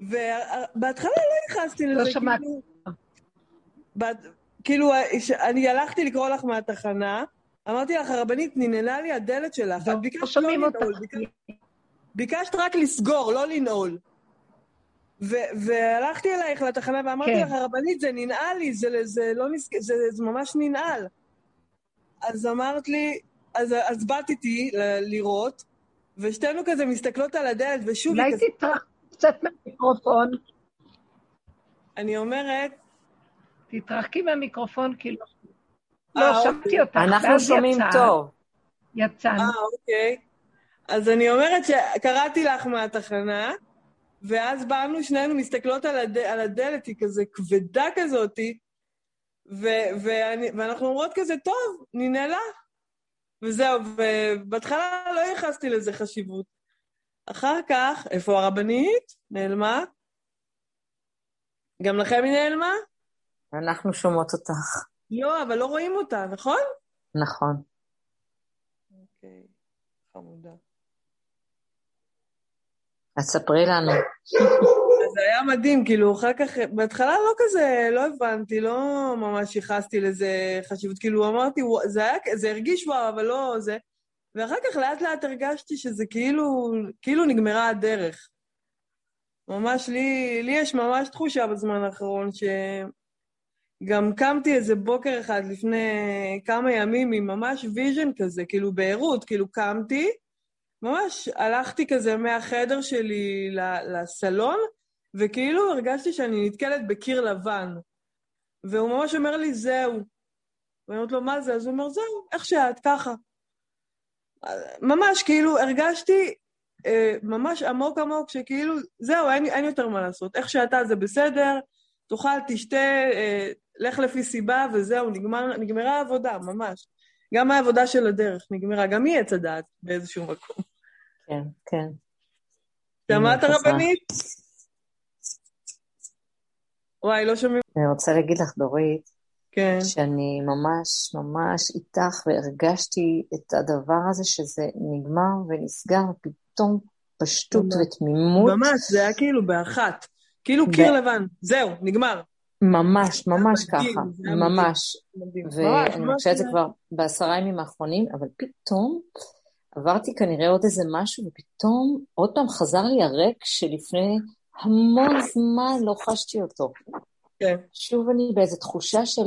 ובהתחלה לא נכנסתי לזה, לא. כאילו, כאילו, אני הלכתי לקרוא לך מהתחנה, אמרתי לך, הרבנית, ננעלה לי הדלת שלך. את ביקשת לא לנעול, ביקשת רק לסגור, לא לנעול. והלכתי אלייך לתחנה ואמרתי כן. לך, הרבנית, זה ננעל לי, זה, זה לא נסג... זה, זה ממש ננעל. אז אמרת לי, אז, אז באת איתי לראות, ושתינו כזה מסתכלות על הדלת, ושוב... אולי כזה... תתרח קצת מהמיקרופון. אני אומרת... תתרחקי מהמיקרופון, כאילו... לא, אה, שמעתי אותך, אנחנו שומעים טוב. יצאנו. אה, אוקיי. אז אני אומרת שקראתי לך מהתחנה, ואז באנו שנינו מסתכלות על, הד... על הדלת, היא כזה כבדה כזאתי, ו- ואני, ואנחנו אומרות כזה, טוב, ננעלה. וזהו, ובהתחלה לא ייחסתי לזה חשיבות. אחר כך, איפה הרבנית? נעלמה? גם לכם היא נעלמה? אנחנו שומעות אותך. לא, אבל לא רואים אותה, נכון? נכון. אוקיי, חמודה. אז ספרי לנו. זה היה מדהים, כאילו, אחר כך, בהתחלה לא כזה, לא הבנתי, לא ממש ייחסתי לזה חשיבות, כאילו, אמרתי, זה היה, זה הרגיש וואו, אבל לא זה. ואחר כך לאט לאט הרגשתי שזה כאילו, כאילו נגמרה הדרך. ממש, לי, לי יש ממש תחושה בזמן האחרון שגם קמתי איזה בוקר אחד לפני כמה ימים עם ממש vision כזה, כאילו בערות, כאילו קמתי, ממש הלכתי כזה מהחדר שלי לסלון, וכאילו הרגשתי שאני נתקלת בקיר לבן. והוא ממש אומר לי, זהו. ואני אומרת לו, מה זה? אז הוא אומר, זהו, איך שאת, ככה. ממש, כאילו, הרגשתי אה, ממש עמוק עמוק, שכאילו, זהו, אין, אין יותר מה לעשות. איך שאתה זה בסדר, תאכל, תשתה, אה, לך לפי סיבה, וזהו, נגמר, נגמרה העבודה, ממש. גם העבודה של הדרך נגמרה, גם היא עץ הדעת באיזשהו מקום. כן, כן. שמעת רבנית? וואי, לא שומעים. אני רוצה להגיד לך, דורית, כן. שאני ממש ממש איתך והרגשתי את הדבר הזה שזה נגמר ונסגר, פתאום פשטות ותמימות. ממש, זה היה כאילו באחת. כאילו קיר לבן, זהו, נגמר. ממש, ממש ככה, ממש. ואני חושבת שזה כבר בעשרה ימים האחרונים, אבל פתאום עברתי כנראה עוד איזה משהו, ופתאום עוד פעם חזר לי הריק שלפני המון זמן לא חשתי אותו. כן. שוב אני באיזו תחושה של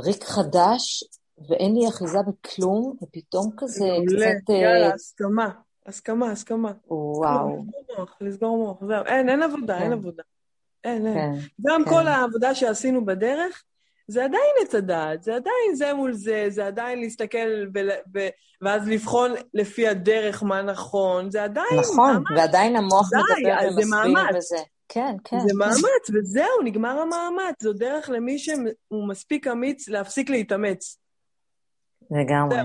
ריק חדש, ואין לי אחיזה בכלום, ופתאום כזה קצת... יאללה, הסכמה, הסכמה, הסכמה. וואו. לסגור מוח, לסגור מוח, זהו. אין, אין עבודה, אין עבודה. אין, אין. גם כל העבודה שעשינו בדרך, זה עדיין עץ הדעת, זה עדיין זה מול זה, זה עדיין להסתכל ב- ב- ואז לבחון לפי הדרך מה נכון, זה עדיין... נכון, מאמץ. ועדיין המוח די, מדבר ומסביר וזה. כן, כן. זה מאמץ, וזהו, נגמר המאמץ. זו דרך למי שהוא מספיק אמיץ להפסיק להתאמץ. לגמרי.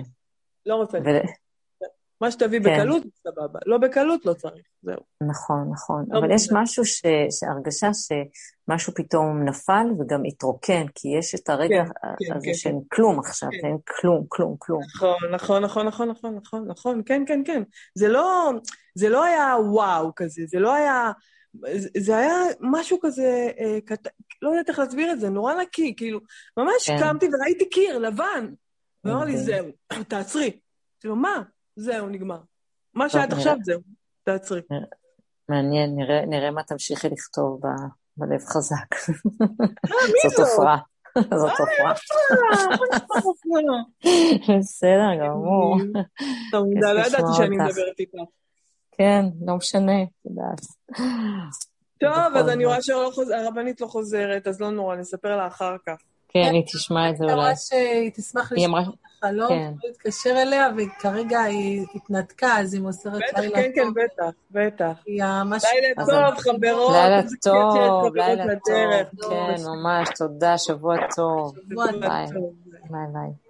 לא רוצה ו... מה שתביא כן. בקלות, סבבה. לא בקלות, לא צריך, זהו. נכון, נכון. לא אבל יש משהו, ש... שהרגשה שמשהו פתאום נפל וגם התרוקן, כי יש את הרגע כן, כן הזה כן, שאין כן. כלום עכשיו, כן. אין כלום, כלום, כלום. נכון, נכון, נכון, נכון, נכון, נכון, נכון, כן, כן, כן. זה לא, זה לא היה וואו כזה, זה לא היה... זה היה משהו כזה, אה, קט... לא יודעת איך להסביר את זה, נורא נקי, כאילו, ממש כן. קמתי וראיתי קיר לבן. ואמר לי. זהו, תעצרי. כאילו, מה? זהו, נגמר. מה שאת עכשיו, זהו, תעצרי. מעניין, נראה, נראה מה תמשיכי לכתוב ב, בלב חזק. זאת עופרה. זאת עופרה. בסדר גמור. טוב, לא ידעתי שאני מדברת איתך. כן, לא משנה, את יודעת. טוב, אז אני רואה שהרבנית לא חוזרת, אז לא נורא, נספר לה אחר כך. כן, היא תשמע את זה אולי. היא אמרה החלום, כן. להתקשר אליה, וכרגע היא התנתקה, אז היא מוסרת לילה טוב. כן, כן, בטח, בטח. לילה טוב, חברות. לילה טוב, לילה טוב, כן, ממש, תודה, שבוע טוב. שבוע טוב. ביי ביי.